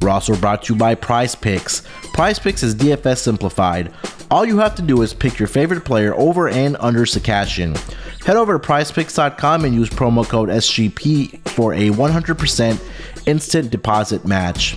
We're also brought to you by Prize Picks. Prize Picks is DFS simplified. All you have to do is pick your favorite player over and under to cash in. Head over to prizepicks.com and use promo code SGP for a 100% instant deposit match.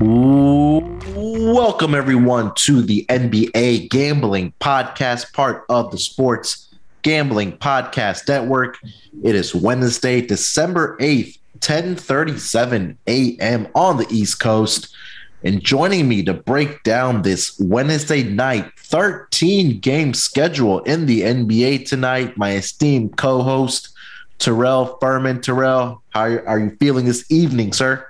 Welcome, everyone, to the NBA Gambling Podcast, part of the Sports Gambling Podcast Network. It is Wednesday, December 8th, 10:37 a.m. on the East Coast. And joining me to break down this Wednesday night 13 game schedule in the NBA tonight, my esteemed co-host Terrell Furman. Terrell, how are you feeling this evening, sir?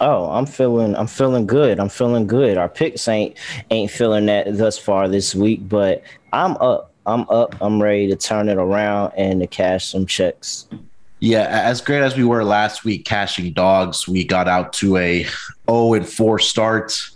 Oh, I'm feeling I'm feeling good. I'm feeling good. Our picks ain't ain't feeling that thus far this week, but I'm up. I'm up. I'm ready to turn it around and to cash some checks. Yeah, as great as we were last week cashing dogs, we got out to a 0 and 4 start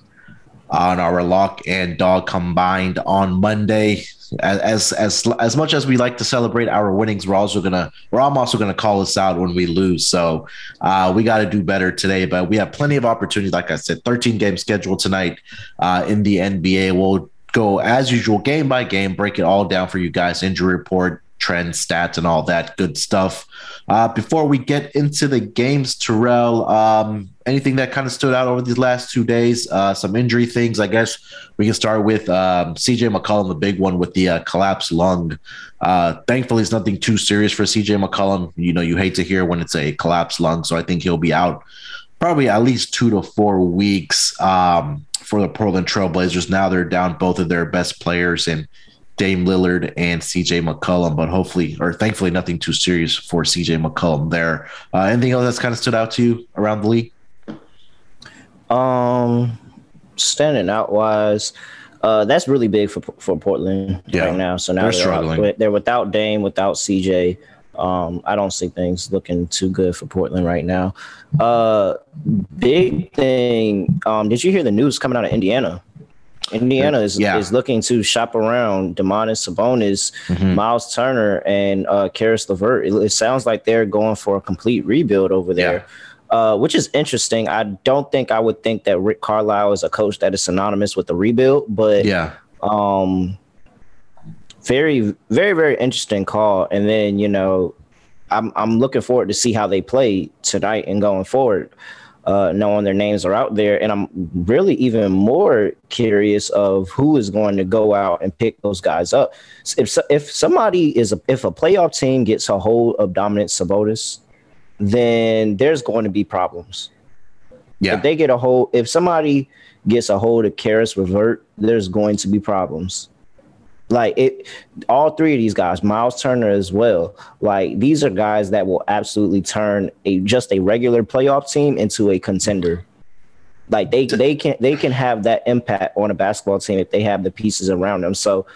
on our lock and dog combined on Monday as as as much as we like to celebrate our winnings, we're also gonna we're also gonna call us out when we lose. So uh, we got to do better today. But we have plenty of opportunities. Like I said, 13 game schedule tonight uh, in the NBA. We'll go as usual, game by game, break it all down for you guys. Injury report, trends, stats, and all that good stuff. Uh, before we get into the games, Terrell, um, anything that kind of stood out over these last two days? Uh, some injury things, I guess. We can start with um, CJ McCollum, the big one with the uh, collapsed lung. Uh, thankfully, it's nothing too serious for CJ McCollum. You know, you hate to hear when it's a collapsed lung, so I think he'll be out probably at least two to four weeks um, for the Portland Trailblazers. Now they're down both of their best players and Dame Lillard and CJ McCollum, but hopefully, or thankfully, nothing too serious for CJ McCollum there. Uh, anything else that's kind of stood out to you around the league? Um, standing out wise, uh, that's really big for for Portland yeah. right now. So now they're, they're struggling. Out, they're without Dame, without CJ. Um, I don't see things looking too good for Portland right now. Uh, big thing. Um, did you hear the news coming out of Indiana? Indiana is, yeah. is looking to shop around Domantas Sabonis, mm-hmm. Miles Turner, and uh, Caris LeVert. It, it, sounds like they're going for a complete rebuild over there, yeah. Uh, which is interesting. I don't think I would think that Rick Carlisle is a coach that is synonymous with the rebuild, but yeah, um, very, very, very interesting call. And then you know, I'm I'm looking forward to see how they play tonight and going forward uh, knowing their names are out there. And I'm really even more curious of who is going to go out and pick those guys up. If if somebody is a, if a playoff team gets a hold of Domantas Sabonis, then there's going to be problems. Yeah. If they get a hold, if somebody gets a hold of Caris LeVert, there's going to be problems. Like it, all three of these guys, Miles Turner as well. Like these are guys that will absolutely turn a just a regular playoff team into a contender. Like they they can they can have that impact on a basketball team if they have the pieces around them. So,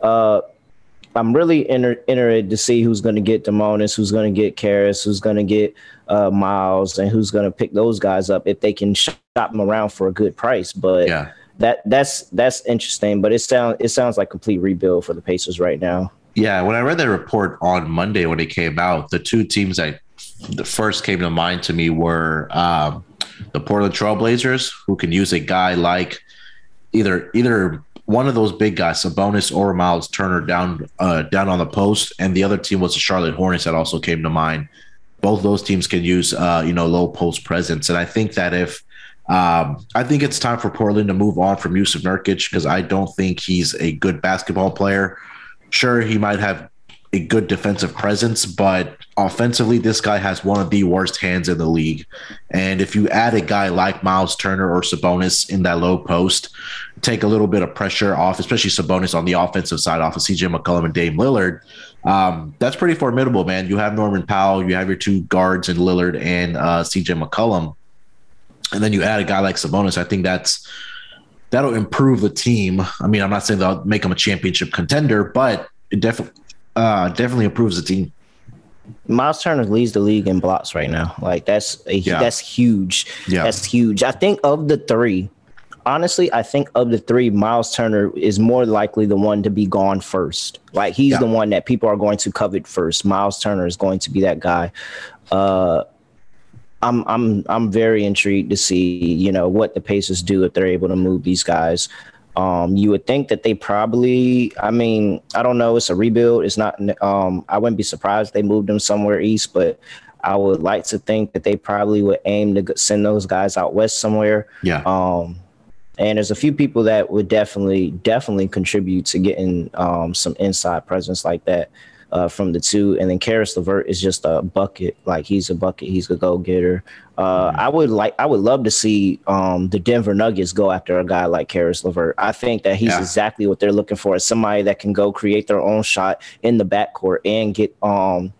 uh, I'm really inter- interested to see who's going to get Domantas, who's going to get Caris, who's going to get uh, Miles, and who's going to pick those guys up if they can shop them around for a good price. But Yeah. that that's that's interesting. But it sounds it sounds like complete rebuild for the Pacers right now. Yeah, when I read that report on Monday when it came out, the two teams that the first came to mind to me were um, the Portland Trailblazers, who can use a guy like either either one of those big guys, Sabonis or Miles Turner, down uh, down on the post, and the other team was the Charlotte Hornets that also came to mind. Both those teams can use uh, you know low post presence, and I think that if um, I think it's time for Portland to move on from Jusuf Nurkic because I don't think he's a good basketball player. Sure, he might have a good defensive presence, but offensively, this guy has one of the worst hands in the league. And if you add a guy like Miles Turner or Sabonis in that low post, take a little bit of pressure off, especially Sabonis on the offensive side off of CJ McCollum and Dame Lillard. Um, that's pretty formidable, man. You have Norman Powell, you have your two guards in Lillard and uh, CJ McCollum, and then you add a guy like Sabonis. I think that's that'll improve the team. I mean, I'm not saying they'll make them a championship contender, but it definitely uh, definitely improves the team. Miles Turner leads the league in blocks right now. Like that's a, Yeah. that's huge. Yeah. That's huge. I think of the three, honestly, I think of the three, Miles Turner is more likely the one to be gone first. Like he's Yeah. the one that people are going to covet first. Miles Turner is going to be that guy. Uh, I'm I'm I'm very intrigued to see you know what the Pacers do if they're able to move these guys. Um, you would think that they probably, I mean, I don't know. It's a rebuild. It's not. Um, I wouldn't be surprised they moved them somewhere east, but I would like to think that they probably would aim to send those guys out west somewhere. Yeah. Um, and there's a few people that would definitely, definitely contribute to getting um, some inside presence like that uh, from the two. And then Caris LeVert is just a bucket. Like he's a bucket. He's a go getter. Uh, I would like, I would love to see um, the Denver Nuggets go after a guy like Caris LeVert. I think that he's Yeah. exactly what they're looking for. Is Somebody that can go create their own shot in the backcourt and get um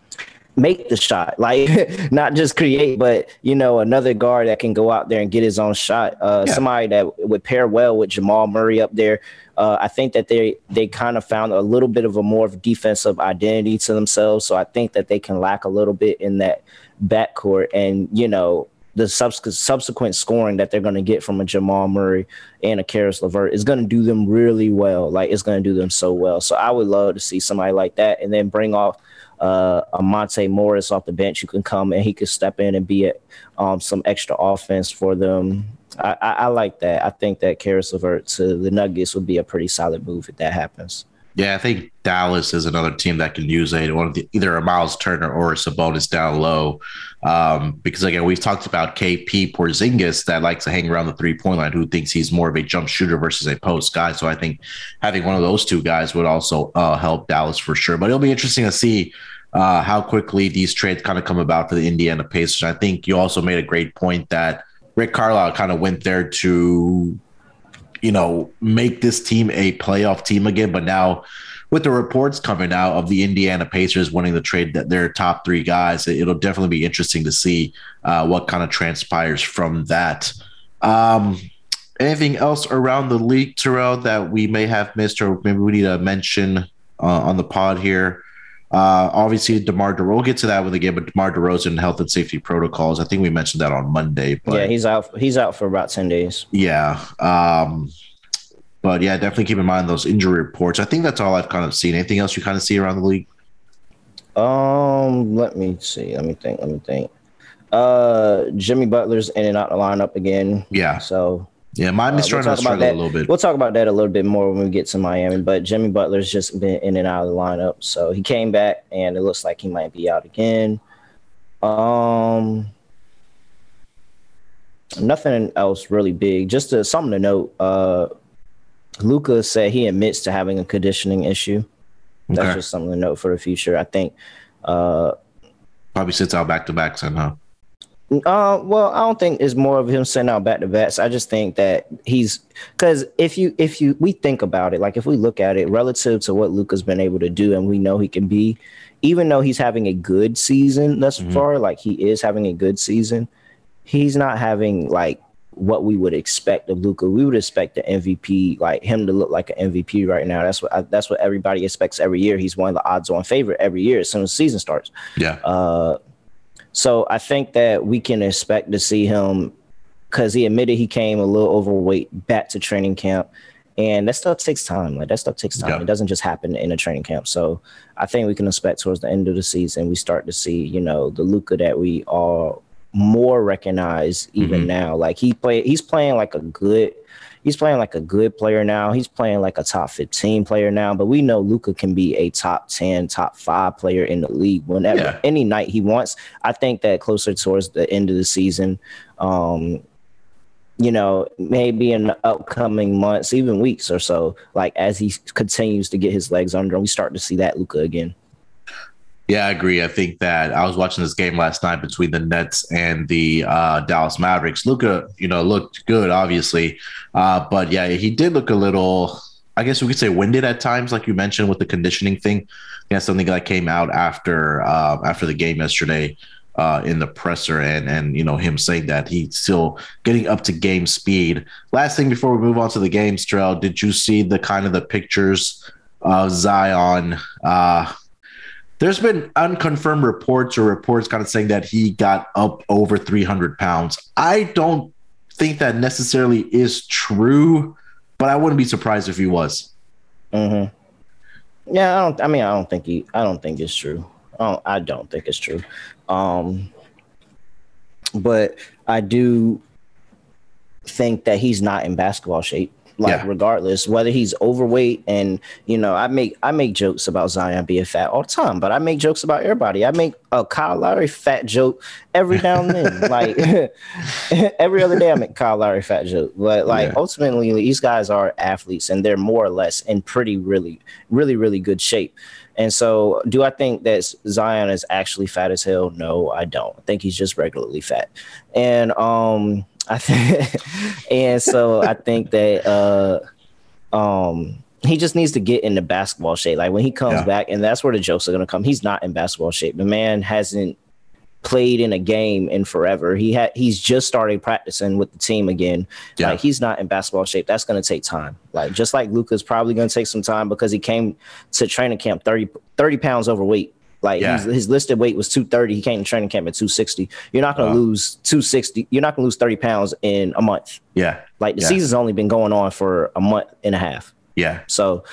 make the shot like not just create but you know another guard that can go out there and get his own shot uh Yeah. somebody that would pair well with Jamal Murray up there uh I think that they they kind of found a little bit of a more of defensive identity to themselves so I think that they can lack a little bit in that backcourt and you know the subs- subsequent scoring that they're going to get from a Jamal Murray and a Caris LeVert is going to do them really well. Like it's going to do them so well. So I would love to see somebody like that, and then bring off uh, a Monte Morris off the bench who can come and he could step in and be um, some extra offense for them. I, I, I like that. I think that Caris LeVert to the Nuggets would be a pretty solid move if that happens. Yeah, I think Dallas is another team that can use a one of the, either a Miles Turner or a Sabonis down low. Um, because again, we've talked about KP Porzingis that likes to hang around the three point line, who thinks he's more of a jump shooter versus a post guy. So I think having one of those two guys would also uh, help Dallas for sure. But it'll be interesting to see uh, how quickly these trades kind of come about for the Indiana Pacers. I think you also made a great point that Rick Carlisle kind of went there to you know, make this team a playoff team again. But now, with the reports coming out of the Indiana Pacers winning the trade, that their top three guys, it- it'll definitely be interesting to see uh, what kind of transpires from that. Um, anything else around the league, Terrell, that we may have missed, or maybe we need to mention uh, on the pod here? Uh, obviously, DeMar DeRozan, we'll get to that with again, but DeMar DeRozan health and safety protocols. I think we mentioned that on Monday. But yeah, he's out. He's out for about ten days. yeah. Um, but yeah, definitely keep in mind those injury reports. I think that's all I've kind of seen. Anything else you kind of see around the league? Um, let me see. Let me think. Let me think. Uh, Jimmy Butler's in and out of the lineup again. Yeah. So Yeah. Miami's Uh, trying we'll to struggle a little bit. We'll talk about that a little bit more when we get to Miami. But Jimmy Butler's just been in and out of the lineup, so he came back, and it looks like he might be out again. Um, nothing else really big. Just uh something to note. Uh, Luka said he admits to having a conditioning issue. That's Okay. just something to note for the future. I think. Uh, Probably sits out back to backs and huh? Uh, well, I don't think it's more of him sending out back to backs. I just think that he's because if you if you we think about it, like if we look at it relative to what Luka's been able to do, and we know he can be, even though he's having a good season thus Mhm. far, like he is having a good season, he's not having like what we would expect of Luka. We would expect the MVP, like him to look like an MVP right now. That's what I, that's what everybody expects every year. He's one of the odds-on favorite every year as soon as the season starts. Yeah. Uh, so I think that we can expect to see him because he admitted he came a little overweight back to training camp. And that stuff takes time. Like that stuff takes time. Yeah. It doesn't just happen in a training camp. So I think we can expect towards the end of the season, we start to see, you know, the Luka that we all more recognize even mm-hmm. now. Like he play he's playing like a good he's playing like a good player now. He's playing like a top 15 player now, but we know Luka can be a top 10, top 5 player in the league whenever yeah. any night he wants. I think that closer towards the end of the season um you know, maybe in the upcoming months, even weeks or so, like as he continues to get his legs under him, we start to see that Luka again. Yeah, I agree. I think that I was watching this game last night between the Nets and the uh, Dallas Mavericks. Luka, you know, looked good, obviously, uh, but yeah, he did look a little. I guess we could say winded at times, like you mentioned with the conditioning thing. Yeah, something that came out after uh, after the game yesterday uh, in the presser, and and you know him saying that he's still getting up to game speed. Last thing before we move on to the game, Terrell, did you see the kind of the pictures of Zion? Uh, there's been unconfirmed reports or reports kind of saying that he got up over 300 pounds. I don't think that necessarily is true, but I wouldn't be surprised if he was. Mm-hmm. Yeah, I don't. I mean, I don't think he. I don't think it's true. I don't, I don't think it's true. Um, but I do think that he's not in basketball shape like yeah. regardless whether he's overweight and you know i make i make jokes about zion being fat all the time but i make jokes about everybody i make a kyle lowry fat joke every now and then like every other day i make kyle lowry fat joke but like yeah. ultimately these guys are athletes and they're more or less in pretty really really really good shape and so, do I think that Zion is actually fat as hell? No, I don't. I think he's just regularly fat. And um, I think, and so I think that uh, um, he just needs to get into basketball shape. Like when he comes yeah. back, and that's where the jokes are going to come. He's not in basketball shape. The man hasn't played in a game in forever. He had he's just started practicing with the team again. Yeah. Like he's not in basketball shape. That's going to take time. Like just like Luka's probably going to take some time because he came to training camp 30, 30 pounds overweight. Like yeah. his listed weight was 230. He came to training camp at 260. You're not going to lose 260. You're not going to lose 30 pounds in a month. Yeah. Like the yeah. season's only been going on for a month and a half. Yeah. So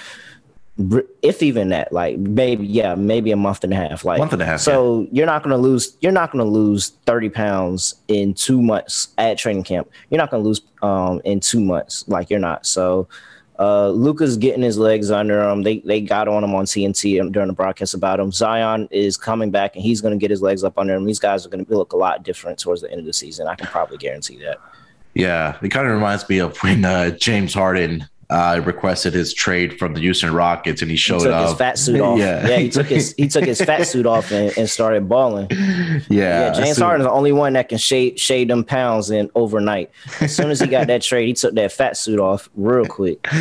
if even that, like maybe yeah, maybe a month and a half. Like month and a half. So yeah. you're not gonna lose. You're not gonna lose thirty pounds in two months at training camp. You're not gonna lose um in two months. Like you're not. So uh, Luka's getting his legs under him. They they got on him on TNT during the broadcast about him. Zion is coming back and he's going to get his legs up under him. These guys are going to look a lot different towards the end of the season. I can probably guarantee that. Yeah, it kind of reminds me of when uh, James Harden uh, requested his trade from the Houston Rockets, and he showed he took up. His fat suit off. Yeah, yeah he took his he took his fat suit off and, and started balling. Yeah, yeah. James Harden's the only one that can shade shade them pounds in overnight. As soon as he got that trade, he took that fat suit off real quick.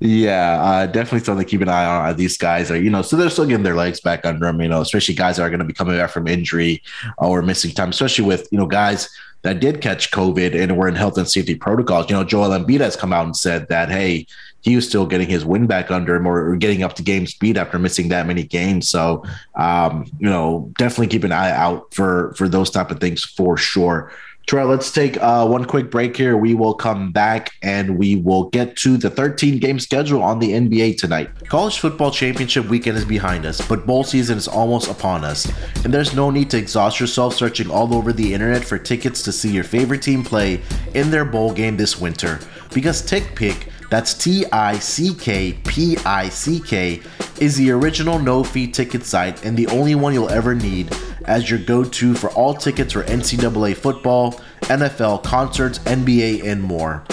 Yeah, uh, definitely something to keep an eye on. These guys are, you know, so they're still getting their legs back under them. You know, especially guys that are going to be coming back from injury or missing time, especially with you know guys that did catch COVID and were in health and safety protocols. You know, Joel Embiid has come out and said that, hey, he was still getting his win back under him or, getting up to game speed after missing that many games. So, um, you know, definitely keep an eye out for for those type of things for sure. Terrell, let's take uh, one quick break here. We will come back and we will get to the 13 game schedule on the NBA tonight. College football championship weekend is behind us, but bowl season is almost upon us. And there's no need to exhaust yourself searching all over the internet for tickets to see your favorite team play in their bowl game this winter. Because TickPick, that's T I C K P I C K, is the original no fee ticket site and the only one you'll ever need as your go to for all tickets for NCAA football, NFL, concerts, NBA, and more.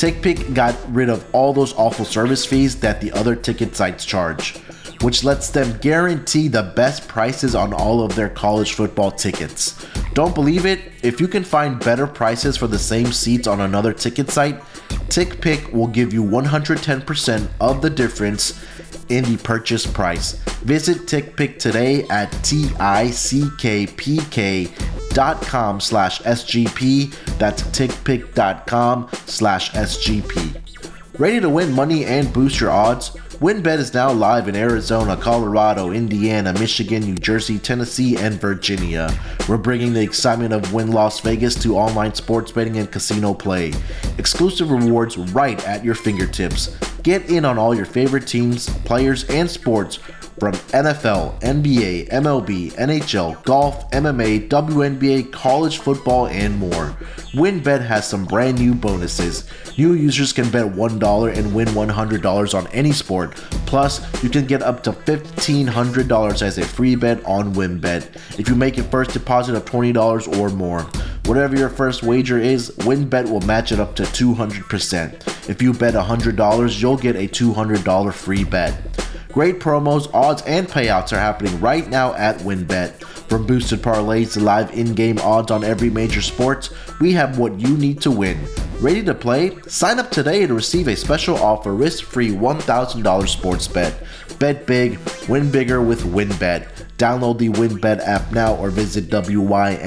TickPick got rid of all those awful service fees that the other ticket sites charge, which lets them guarantee the best prices on all of their college football tickets. Don't believe it? If you can find better prices for the same seats on another ticket site, TickPick will give you 110% of the difference in the purchase price. Visit TickPick today at T I C K P K tickpick.com slash SGP. That's tickpick.com slash SGP. Ready to win money and boost your odds? WynnBET is now live in Arizona, Colorado, Indiana, Michigan, New Jersey, Tennessee, and Virginia. We're bringing the excitement of Wynn Las Vegas to online sports betting and casino play. Exclusive rewards right at your fingertips. Get in on all your favorite teams, players, and sports from NFL, NBA, MLB, NHL, golf, MMA, WNBA, college football, and more. WynnBET has some brand new bonuses. New users can bet $1 and win $100 on any sport. Plus, you can get up to $1,500 as a free bet on WynnBET if you make a first deposit of $20 or more. Whatever your first wager is, WynnBET will match it up to 200%. If you bet $100, you'll get a $200 free bet. Great promos, odds, and payouts are happening right now at WynnBET. From boosted parlays to live in-game odds on every major sport, we have what you need to win. Ready to play? Sign up today to receive a special offer risk-free $1,000 sports bet. Bet big, win bigger with WynnBET. Download the WynnBET app now or visit wynnbet.com.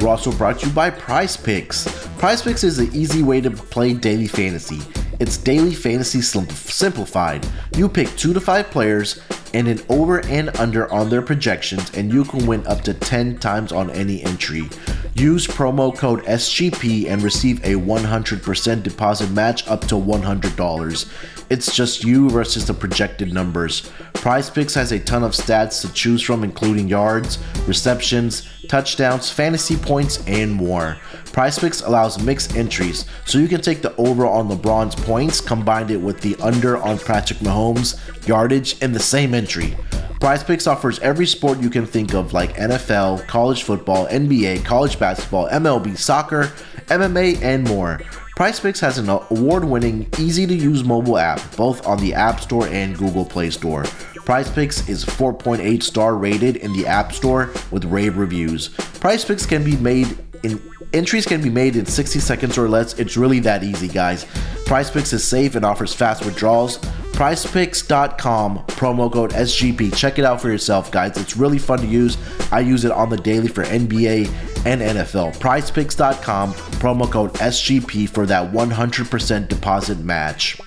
We're also brought to you by Prize Picks. Prize Picks is an easy way to play daily fantasy. It's daily fantasy simplified. You pick two to five players and an over and under on their projections, and you can win up to 10 times on any entry. Use promo code SGP and receive a 100% deposit match up to $100. It's just you versus the projected numbers. Prize Picks has a ton of stats to choose from, including yards, receptions, touchdowns, fantasy points, and more. Prize Picks allows mixed entries, so you can take the over on LeBron's points, combine it with the under on Patrick Mahomes' yardage in the same entry. Prize Picks offers every sport you can think of, like NFL, college football, NBA, college basketball, MLB, soccer, MMA, and more. Prize Picks has an award winning, easy to use mobile app, both on the App Store and Google Play Store. Prize Picks is 4.8 star rated in the App Store with rave reviews. Prize Picks can be made in entries can be made in 60 seconds or less. It's really that easy, guys. Prize Picks is safe and offers fast withdrawals. PrizePicks.com promo code SGP. Check it out for yourself, guys. It's really fun to use. I use it on the daily for NBA and NFL. PrizePicks.com, promo code SGP for that 100% deposit match.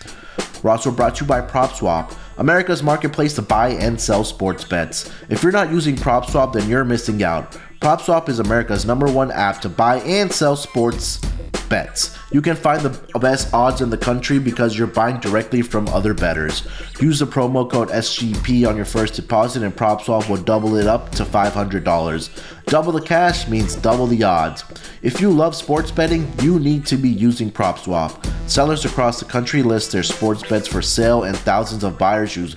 We're also brought to you by PropSwap. America's marketplace to buy and sell sports bets. If you're not using PropSwap, then you're missing out. PropSwap is America's number one app to buy and sell sports bets. You can find the best odds in the country because you're buying directly from other bettors. Use the promo code SGP on your first deposit and PropSwap will double it up to $500. Double the cash means double the odds. If you love sports betting, you need to be using PropSwap. Sellers across the country list their sports bets for sale and thousands of buyers use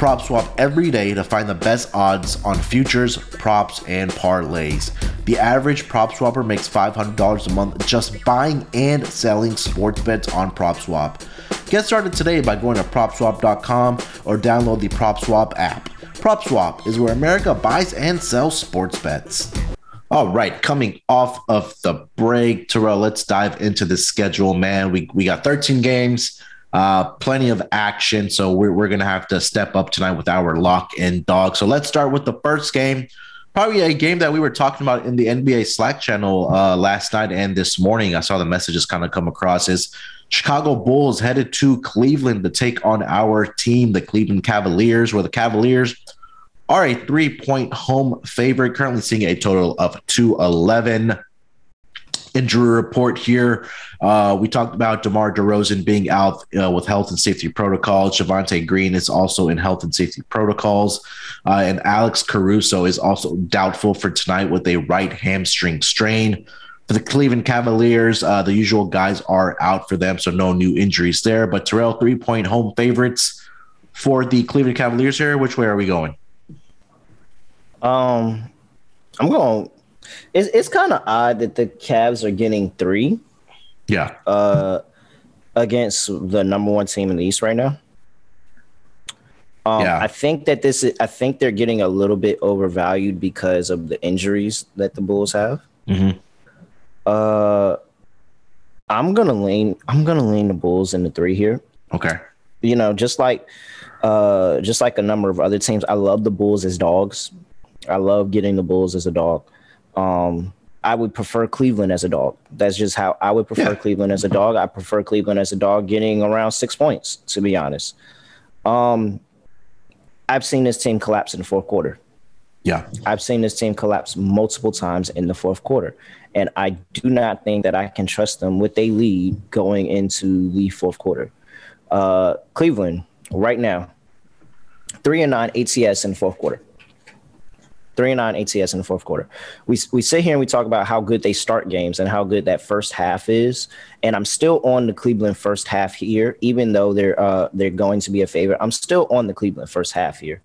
PropSwap every day to find the best odds on futures, props, and parlays. The average PropSwapper makes $500 a month just buying and selling sports bets on PropSwap. Get started today by going to PropSwap.com or download the PropSwap app. PropSwap is where America buys and sells sports bets. All right, coming off of the break, Terrell, let's dive into the schedule, man. We, we got 13 games. Uh, plenty of action. So we're, we're going to have to step up tonight with our lock and dog. So let's start with the first game. Probably a game that we were talking about in the NBA Slack channel uh, last night and this morning. I saw the messages kind of come across is Chicago Bulls headed to Cleveland to take on our team, the Cleveland Cavaliers, where the Cavaliers are a three point home favorite, currently seeing a total of 211 injury report here. Uh, we talked about DeMar DeRozan being out uh, with health and safety protocols. Javonte Green is also in health and safety protocols. Uh, and Alex Caruso is also doubtful for tonight with a right hamstring strain. For the Cleveland Cavaliers, uh, the usual guys are out for them, so no new injuries there. But Terrell, three point home favorites for the Cleveland Cavaliers here. Which way are we going? Um, I'm going it's it's kind of odd that the Cavs are getting three. Yeah. Uh, against the number one team in the East right now. Um, yeah. I think that this is. I think they're getting a little bit overvalued because of the injuries that the Bulls have. Mm-hmm. Uh, I'm gonna lean. I'm gonna lean the Bulls in the three here. Okay. You know, just like, uh, just like a number of other teams, I love the Bulls as dogs. I love getting the Bulls as a dog. Um, I would prefer Cleveland as a dog. That's just how I would prefer yeah. Cleveland as a dog. I prefer Cleveland as a dog getting around six points, to be honest. Um, I've seen this team collapse in the fourth quarter. Yeah. I've seen this team collapse multiple times in the fourth quarter. And I do not think that I can trust them with a lead going into the fourth quarter. Uh, Cleveland, right now, three and nine ATS in the fourth quarter three and nine ATS in the fourth quarter. We we sit here and we talk about how good they start games and how good that first half is. And I'm still on the Cleveland first half here, even though they're uh, they're going to be a favorite. I'm still on the Cleveland first half here.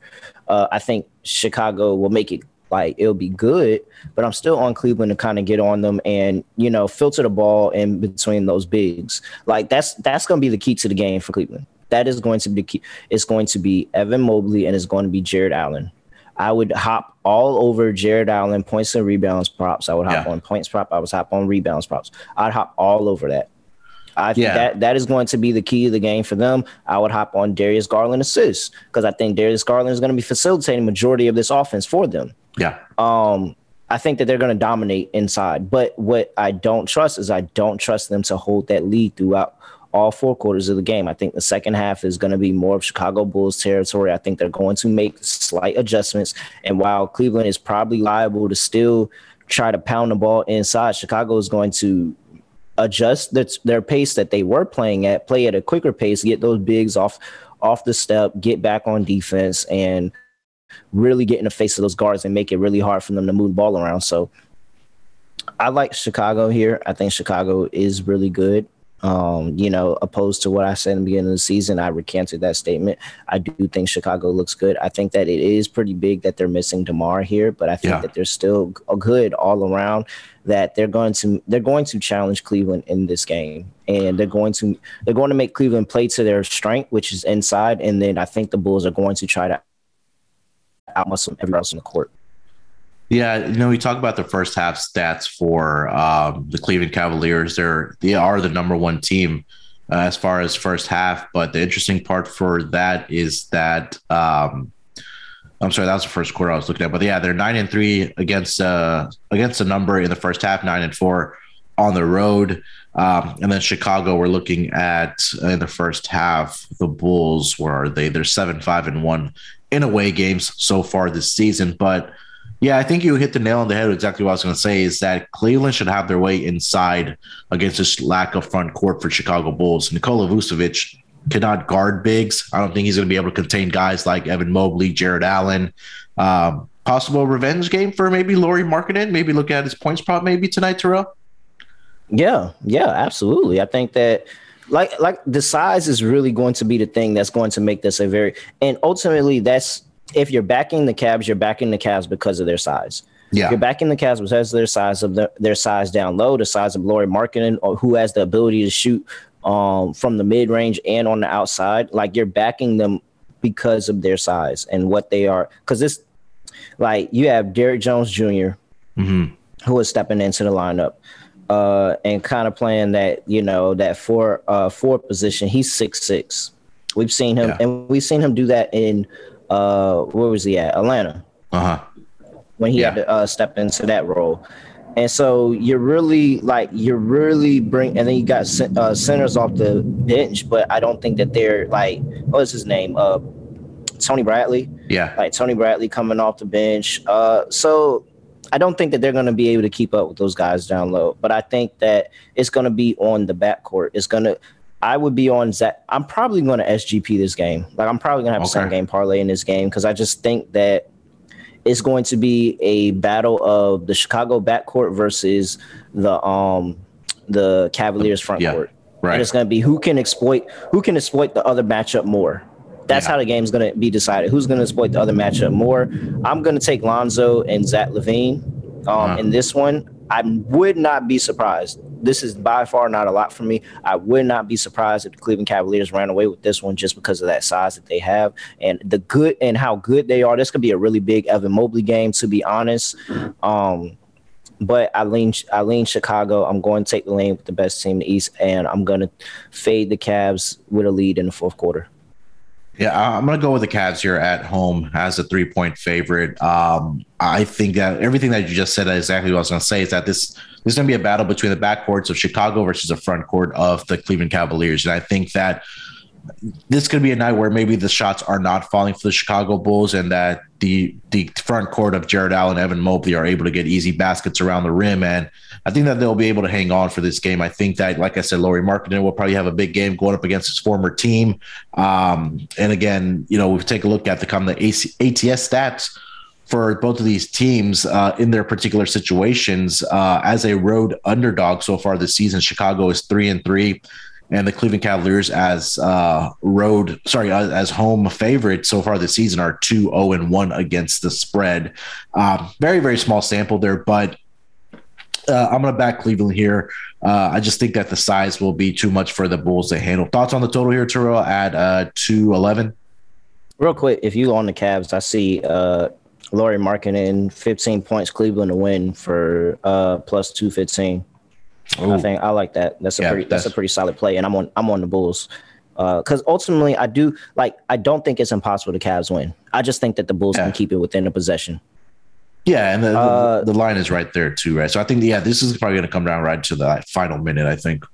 Uh, I think Chicago will make it like it'll be good, but I'm still on Cleveland to kind of get on them and you know filter the ball in between those bigs. Like that's that's going to be the key to the game for Cleveland. That is going to be the key. It's going to be Evan Mobley and it's going to be Jarrett Allen. I would hop all over Jarrett Allen points and rebounds props. I would hop yeah. on points prop. I would hop on rebounds props. I'd hop all over that. I think yeah. that that is going to be the key of the game for them. I would hop on Darius Garland assists because I think Darius Garland is going to be facilitating majority of this offense for them. Yeah. Um, I think that they're going to dominate inside. But what I don't trust is I don't trust them to hold that lead throughout all four quarters of the game. I think the second half is going to be more of Chicago Bulls territory. I think they're going to make slight adjustments. And while Cleveland is probably liable to still try to pound the ball inside, Chicago is going to adjust their, their pace that they were playing at, play at a quicker pace, get those bigs off off the step, get back on defense, and really get in the face of those guards and make it really hard for them to move the ball around. So I like Chicago here. I think Chicago is really good. Um, you know, opposed to what I said in the beginning of the season, I recanted that statement. I do think Chicago looks good. I think that it is pretty big that they're missing DeMar here, but I think yeah. that they're still good all around. That they're going to they're going to challenge Cleveland in this game, and they're going to they're going to make Cleveland play to their strength, which is inside, and then I think the Bulls are going to try to outmuscle everyone else in the court. Yeah, you know, we talk about the first half stats for um, the Cleveland Cavaliers. They're they are the number one team uh, as far as first half. But the interesting part for that is that um, I'm sorry, that was the first quarter I was looking at. But yeah, they're nine and three against uh, against the number in the first half, nine and four on the road. Um, and then Chicago, we're looking at uh, in the first half, the Bulls, where are they? They're seven, five, and one in away games so far this season. But yeah, I think you hit the nail on the head. Exactly what I was going to say is that Cleveland should have their way inside against this lack of front court for Chicago Bulls. Nikola Vucevic cannot guard bigs. I don't think he's going to be able to contain guys like Evan Mobley, Jarrett Allen. Um, possible revenge game for maybe Lauri Markkanen. Maybe look at his points prop maybe tonight, Terrell. Yeah, yeah, absolutely. I think that like like the size is really going to be the thing that's going to make this a very and ultimately that's if you're backing the Cavs, you're backing the Cavs because of their size. Yeah. If you're backing the Cavs because of their size of the, their size down low, the size of Lauri Markkanen, or who has the ability to shoot um, from the mid range and on the outside. Like you're backing them because of their size and what they are. Because this, like, you have Derrick Jones junior mm-hmm. who is stepping into the lineup uh, and kind of playing that, you know, that four uh, four position. He's six six. We've seen him, yeah. and we've seen him do that in uh, where was he at? Atlanta. Uh huh. When he yeah. had to uh, step into that role. And so you're really like you're really bring, and then you got uh, centers off the bench, but I don't think that they're like what's his name, uh, Tony Bradley. Yeah, like Tony Bradley coming off the bench. Uh, so I don't think that they're going to be able to keep up with those guys down low. But I think that it's going to be on the backcourt. It's going to I would be on Zach. I'm probably going to SGP this game. Like I'm probably going to have okay. a same game parlay in this game because I just think that it's going to be a battle of the Chicago backcourt versus the um the Cavaliers front yeah, court. Right. And it's going to be who can exploit who can exploit the other matchup more. That's yeah. how the game's going to be decided. Who's going to exploit the other matchup more? I'm going to take Lonzo and Zach LaVine um, uh-huh. in this one. I would not be surprised. This is by far not a lot for me. I would not be surprised if the Cleveland Cavaliers ran away with this one just because of that size that they have and the good and how good they are. This could be a really big Evan Mobley game, to be honest. Um, but I lean I lean Chicago. I'm going to take the lane with the best team in the East, and I'm going to fade the Cavs with a lead in the fourth quarter. Yeah, I'm going to go with the Cavs here at home as a three point favorite. Um, I think that everything that you just said exactly what I was going to say is that this, this is going to be a battle between the backcourts of Chicago versus the front court of the Cleveland Cavaliers. And I think that this could be a night where maybe the shots are not falling for the Chicago Bulls and that the the front court of Jarrett Allen, and Evan Mobley are able to get easy baskets around the rim. And I think that they'll be able to hang on for this game. I think that, like I said, Lauri Markkanen will probably have a big game going up against his former team. Um, and again, you know, we take a look at the come the AC, ATS stats for both of these teams uh, in their particular situations uh, as a road underdog so far this season. Chicago is three and three and the Cleveland Cavaliers as uh, road, sorry, uh, as home favorite so far this season are 2 0 and 1 against the spread. Um, very, very small sample there, but uh, I'm going to back Cleveland here. Uh, I just think that the size will be too much for the Bulls to handle. Thoughts on the total here, Terrell, at uh, 211? Real quick, if you on the Cavs, I see uh, Lauri Markkanen 15 points, Cleveland to win for uh, plus 215. Ooh. I think I like that. That's a yeah, pretty that's, that's, a pretty solid play, and I'm on I'm on the Bulls because uh, ultimately I do like I don't think it's impossible the Cavs win. I just think that the Bulls yeah. can keep it within the possession. Yeah, and the, uh, the, the line is right there too, right? So I think yeah, this is probably going to come down right to the final minute. I think.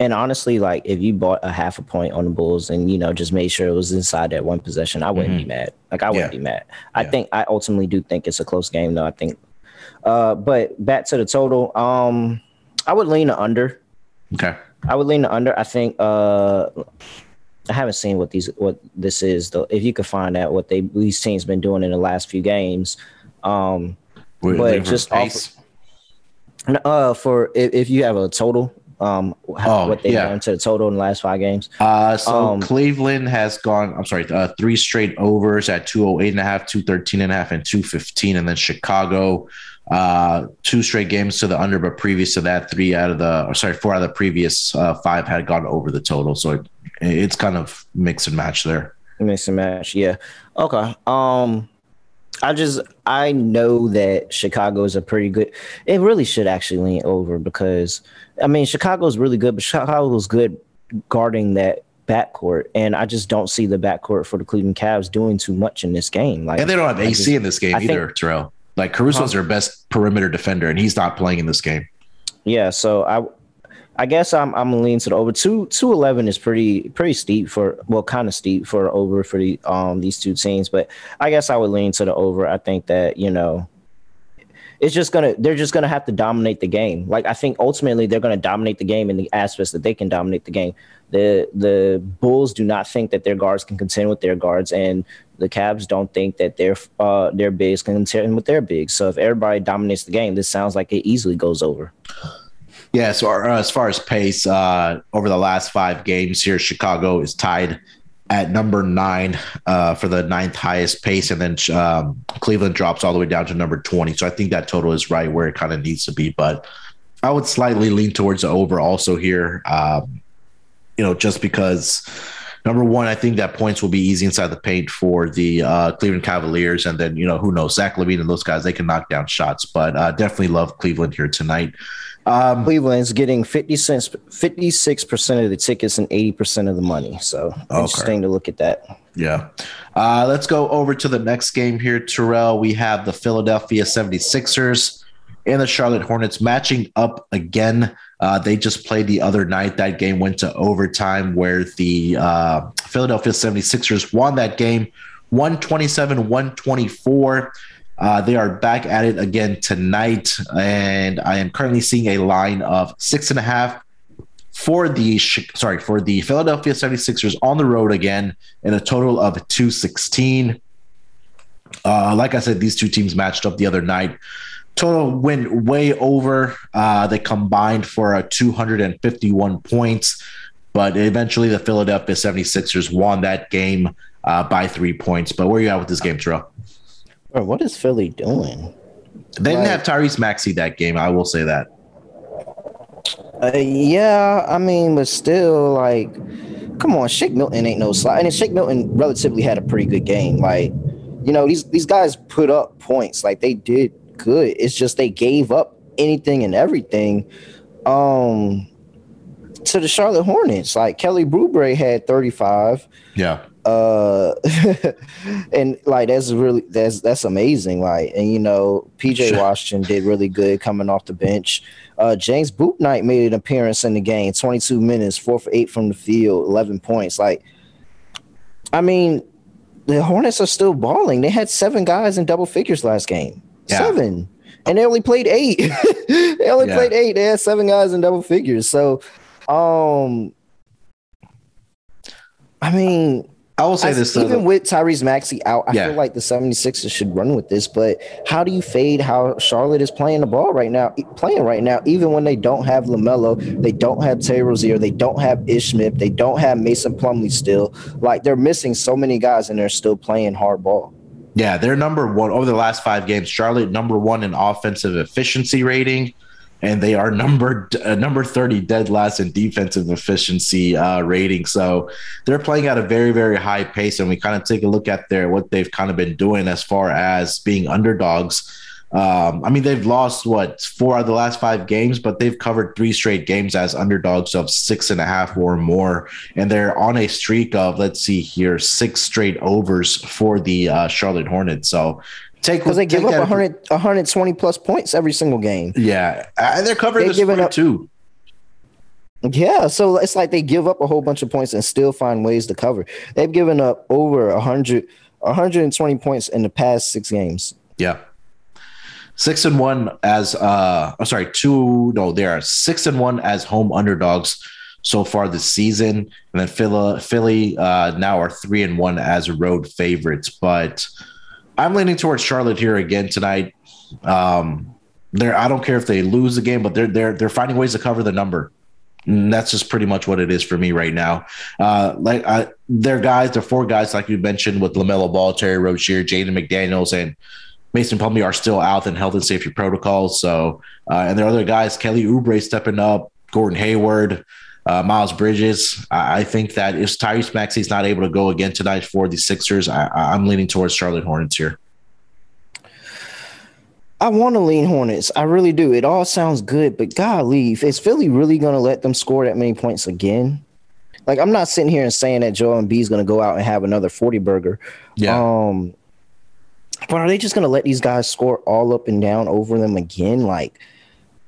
And honestly, like if you bought a half a point on the Bulls and you know just made sure it was inside that one possession, I wouldn't mm-hmm. be mad. Like I wouldn't yeah. be mad. I yeah. think I ultimately do think it's a close game though. I think. Uh, but back to the total. Um, I would lean the under. Okay. I would lean the under. I think uh I haven't seen what these what this is though. If you could find out what they these teams been doing in the last few games. Um Wait, but just off, uh for if, if you have a total um oh, what they've yeah. done to the total in the last five games. Uh so um, Cleveland has gone I'm sorry, uh three straight overs at 208 and a half, 213 and a half and 215 and then Chicago uh, two straight games to the under, but previous to that, three out of the, or sorry, four out of the previous uh, five had gone over the total. So it, it's kind of mix and match there. Mix and match, yeah. Okay. Um, I just I know that Chicago is a pretty good. It really should actually lean over because I mean Chicago is really good, but Chicago is good guarding that backcourt, and I just don't see the backcourt for the Cleveland Cavs doing too much in this game. Like, and they don't have AC just, in this game I either, think, Terrell. Like Caruso's their best perimeter defender, and he's not playing in this game. Yeah, so I I guess I'm I'm leaning to the over. Two two eleven is pretty pretty steep for well, kind of steep for over for the um these two teams, but I guess I would lean to the over. I think that you know it's just gonna they're just gonna have to dominate the game. Like I think ultimately they're gonna dominate the game in the aspects that they can dominate the game. The the Bulls do not think that their guards can contend with their guards, and the Cavs don't think that their uh, their bigs can contend with their bigs. So if everybody dominates the game, this sounds like it easily goes over. Yeah. So uh, as far as pace, uh, over the last five games here, Chicago is tied at number nine uh, for the ninth highest pace, and then um, Cleveland drops all the way down to number twenty. So I think that total is right where it kind of needs to be, but. I would slightly lean towards the over also here. Um, you know, just because number one, I think that points will be easy inside the paint for the uh, Cleveland Cavaliers, and then you know who knows Zach LaVine and those guys they can knock down shots, but uh, definitely love Cleveland here tonight. Um, Cleveland's getting 50 cents, 56% of the tickets and 80% of the money. So okay. interesting to look at that. Yeah. Uh, let's go over to the next game here, Terrell. We have the Philadelphia 76ers and the Charlotte Hornets matching up again. Uh, they just played the other night. That game went to overtime where the uh, Philadelphia 76ers won that game 127 124. Uh, they are back at it again tonight, and I am currently seeing a line of six and a half for the sorry for the Philadelphia 76ers on the road again, in a total of 216. Uh, like I said, these two teams matched up the other night total went way over. Uh, they combined for a 251 points, but eventually the Philadelphia 76ers won that game uh, by three points. But where are you at with this game, Terrell? Bro, what is Philly doing? They didn't have Tyrese Maxey that game. I will say that. Uh, yeah, I mean, but still, like, come on, Shake Milton ain't no slide. And Shake Milton relatively had a pretty good game. Like, you know, these these guys put up points. Like they did good. It's just they gave up anything and everything um to the Charlotte Hornets. Like Kelly Oubre had 35. Yeah. Uh and like that's really that's that's amazing like and you know pj washington did really good coming off the bench. Uh james bouknight made an appearance in the game 22 minutes four for eight from the field 11 points like i mean the hornets are still balling. They had seven guys in double figures last game. Yeah. seven. And they only played eight. They only yeah. played eight. They had seven guys in double figures. So um I mean, I will say I, this even though, with Tyrese Maxey out, I yeah. feel like the 76ers should run with this. But how do you fade how Charlotte is playing the ball right now? Playing right now, even when they don't have LaMelo, they don't have Terry Rozier, they don't have Ish Smith, they don't have Mason Plumlee still. Like they're missing so many guys and they're still playing hard ball. Yeah, they're number one over the last five games. Charlotte number one in offensive efficiency rating and they are number uh, number 30 dead last in defensive efficiency uh, rating. So they're playing at a very very high pace, and we kind of take a look at their what they've kind of been doing as far as being underdogs. Um, I mean, they've lost what four out of the last five games, but they've covered three straight games as underdogs of six and a half or more, and they're on a streak of let's see here six straight overs for the uh, Charlotte Hornets. So Take because they give up 100, 120 plus points every single game. Yeah, and they're covering they're the up, too. Yeah, so it's like they give up a whole bunch of points and still find ways to cover. They've given up over 100, 120 points in the past six games. Yeah. Six and one as uh I'm sorry, two no, they are six and one as home underdogs so far this season. And then Philly, Philly uh now are three and one as road favorites. But I'm leaning towards Charlotte here again tonight. Um, they're I don't care if they lose the game, but they're they're they're finding ways to cover the number. And that's just pretty much what it is for me right now. Uh, like I, they're guys, they're four guys like you mentioned with LaMelo Ball, Terry Rozier, Jalen McDaniels, and Mason Plumlee are still out in health and safety protocols. So, uh, and there are other guys, Kelly Oubre stepping up, Gordon Hayward, uh, Miles Bridges. I, I, think that if Tyrese Maxey's not able to go again tonight for the Sixers, I, I'm leaning towards Charlotte Hornets here. I want to lean Hornets. I really do. It all sounds good, but golly, is Philly really going to let them score that many points again? Like, I'm not sitting here and saying that Joel Embiid is going to go out and have another 40 burger. Yeah. Um, but are they just going to let these guys score all up and down over them again? Like,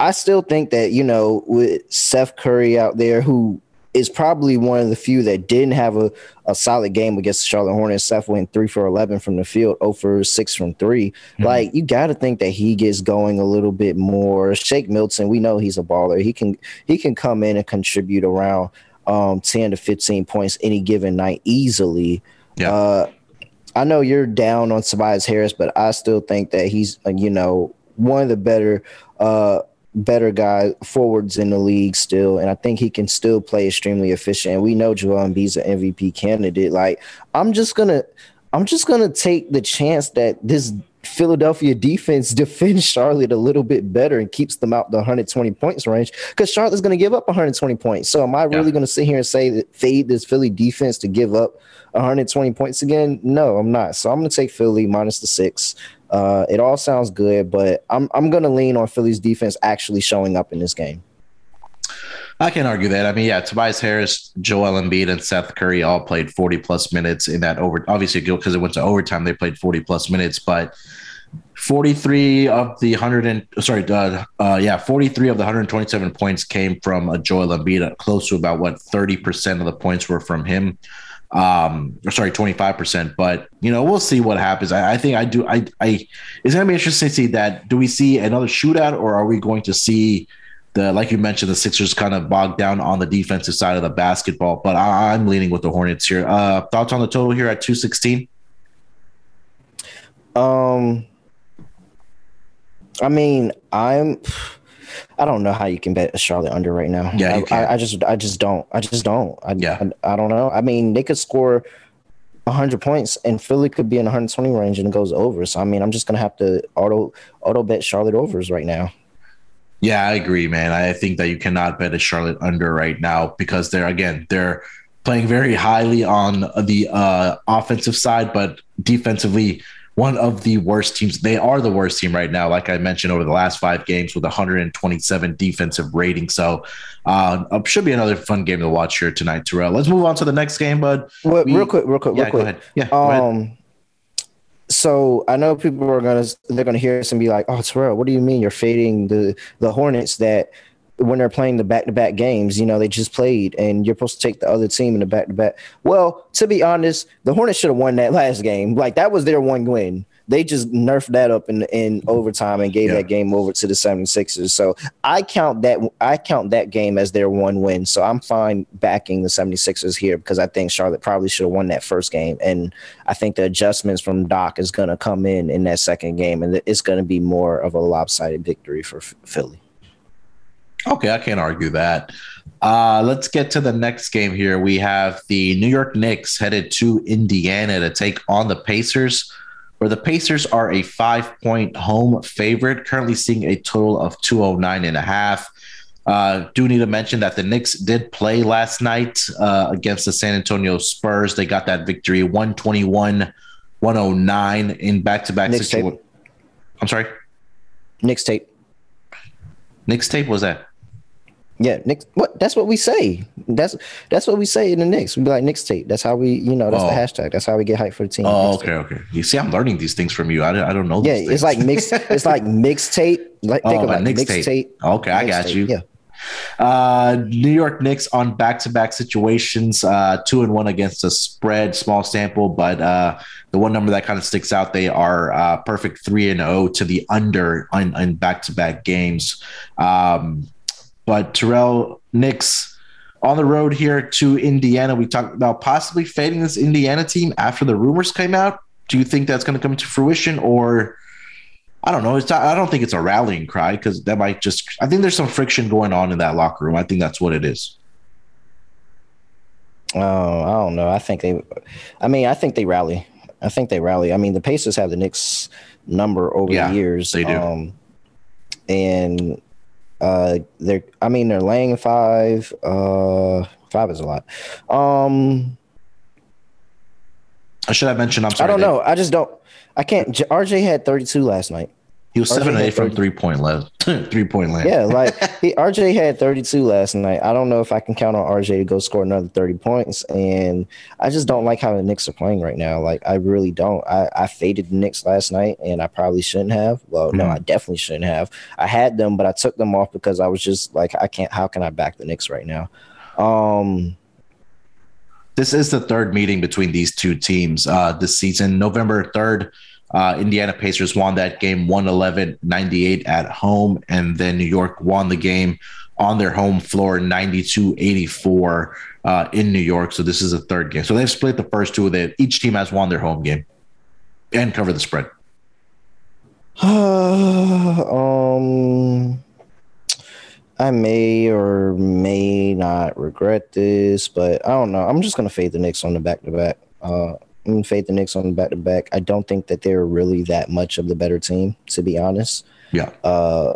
I still think that, you know, with Seth Curry out there, who is probably one of the few that didn't have a, a solid game against the Charlotte Hornets. Seth went three for 11 from the field, 0 for 6 from 3. Mm-hmm. Like, you got to think that he gets going a little bit more. Shake Milton, we know he's a baller. He can he can come in and contribute around um, 10 to 15 points any given night easily. Yeah. Uh, I know you're down on Tobias Harris, but I still think that he's, uh, you know, one of the better uh, better guy forwards in the league still, and I think he can still play extremely efficient. And we know Joel Embiid's an MVP candidate. Like I'm just gonna, I'm just gonna take the chance that this Philadelphia defense defends Charlotte a little bit better and keeps them out the 120 points range because Charlotte's going to give up 120 points. So am I really yeah. going to sit here and say that fade this Philly defense to give up 120 points again? No, I'm not. So I'm going to take Philly minus the six. Uh, it all sounds good, but I'm I'm going to lean on Philly's defense actually showing up in this game. I can't argue that. I mean, yeah, Tobias Harris, Joel Embiid, and Seth Curry all played 40 plus minutes in that over. Obviously, because it went to overtime, they played 40 plus minutes, but 43 of the 100 and sorry, uh, uh, yeah, 43 of the 127 points came from a Joel Embiid. Close to about what 30 percent of the points were from him um or sorry 25% but you know we'll see what happens. I, I, think i do i i it's gonna be interesting to see that. Do we see another shootout or are we going to see the like you mentioned the sixers kind of bogged down on the defensive side of the basketball? But I, am leaning with the hornets here. Uh thoughts on the total here at 216 um i mean i'm I don't know how you can bet a Charlotte under right now. Yeah, I, I, I, just, I just don't. I just don't. I, yeah, I, I don't know. I mean, they could score 100 points and Philly could be in 120 range and it goes over. So I mean, I'm just gonna have to auto auto bet Charlotte overs right now. Yeah, I agree, man. I think that you cannot bet a Charlotte under right now because they're again they're playing very highly on the uh, offensive side, but defensively one of the worst teams. They are the worst team right now, like I mentioned, over the last five games with 127 defensive rating. So, uh, should be another fun game to watch here tonight, Terrell. Let's move on to the next game, bud. Well, we, real quick, real quick, yeah, real quick. Go ahead. Yeah. Um, ahead. So I know people are gonna they're gonna hear this and be like, "Oh, Terrell, what do you mean you're fading the the Hornets that when they're playing the back to back games, you know, they just played and you're supposed to take the other team in the back to back. Well, to be honest, the Hornets should have won that last game. Like that was their one win. They just nerfed that up in in overtime and gave yeah. that game over to the 76ers. So I count that I count that game as their one win. So I'm fine backing the 76ers here because I think Charlotte probably should have won that first game. And I think the adjustments from Doc is going to come in in that second game and it's going to be more of a lopsided victory for Philly. Okay, I can't argue that. Uh, let's get to the next game here. We have the New York Knicks headed to Indiana to take on the Pacers, where the Pacers are a five point home favorite, currently seeing a total of 209 and a half. Uh, do need to mention that the Knicks did play last night uh, against the San Antonio Spurs. They got that victory 121 109 in back to back situations. I'm sorry? Knicks tape. Knicks tape was that? Yeah, Knicks. What? That's what we say. That's that's what we say in the Knicks. We be like Knicks tape. That's how we, you know, that's oh. the hashtag. That's how we get hype for the team. Oh, okay, okay. You see, I'm learning these things from you. I, I don't know. Yeah, it's like mixed. it's like mixtape. Like think oh, about mixtape. Mix tape. Okay, I got you. Yeah. Uh, New York Knicks on back-to-back situations, uh, two and one against a spread, small sample, but uh, the one number that kind of sticks out, they are uh, perfect three and zero oh to the under on, on back-to-back games. Um, but Terrell Knicks on the road here to Indiana. We talked about possibly fading this Indiana team after the rumors came out. Do you think that's going to come to fruition, or I don't know? It's not, I don't think it's a rallying cry because that might just. I think there's some friction going on in that locker room. I think that's what it is. Oh, I don't know. I think they. I mean, I think they rally. I think they rally. I mean, the Pacers have the Knicks number over yeah, the years. They do. Um, and uh, they're, I mean, they're laying five. Uh, five is a lot. Um, I should have mentioned. I'm sorry. I don't know. I just don't. I can't. RJ had 32 last night. He was seven eight from three point left. three point land. Yeah, like he, RJ had 32 last night. I don't know if I can count on RJ to go score another 30 points. And I just don't like how the Knicks are playing right now. Like I really don't. I, I faded the Knicks last night and I probably shouldn't have. Well, mm-hmm. no, I definitely shouldn't have. I had them, but I took them off because I was just like, I can't how can I back the Knicks right now? Um this is the third meeting between these two teams uh this season. November 3rd uh, Indiana Pacers won that game 111 98 at home. And then New York won the game on their home floor 92 84 uh, in New York. So this is the third game. So they've split the first two. That each team has won their home game and cover the spread. um, I may or may not regret this, but I don't know. I'm just gonna fade the Knicks on the back to back. And fade the Knicks on the back to back. I don't think that they're really that much of the better team, to be honest. Yeah. Uh,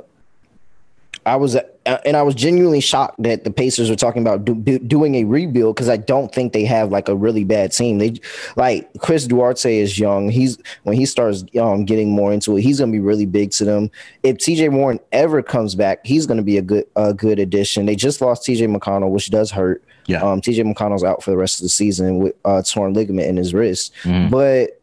I was, and I was genuinely shocked that the Pacers were talking about do, doing a rebuild because I don't think they have like a really bad team. They like Chris Duarte is young. He's when he starts um, getting more into it, he's going to be really big to them. If T.J. Warren ever comes back, he's going to be a good a good addition. They just lost T.J. McConnell, which does hurt. Yeah. Um, TJ McConnell's out for the rest of the season with uh, torn ligament in his wrist. Mm. But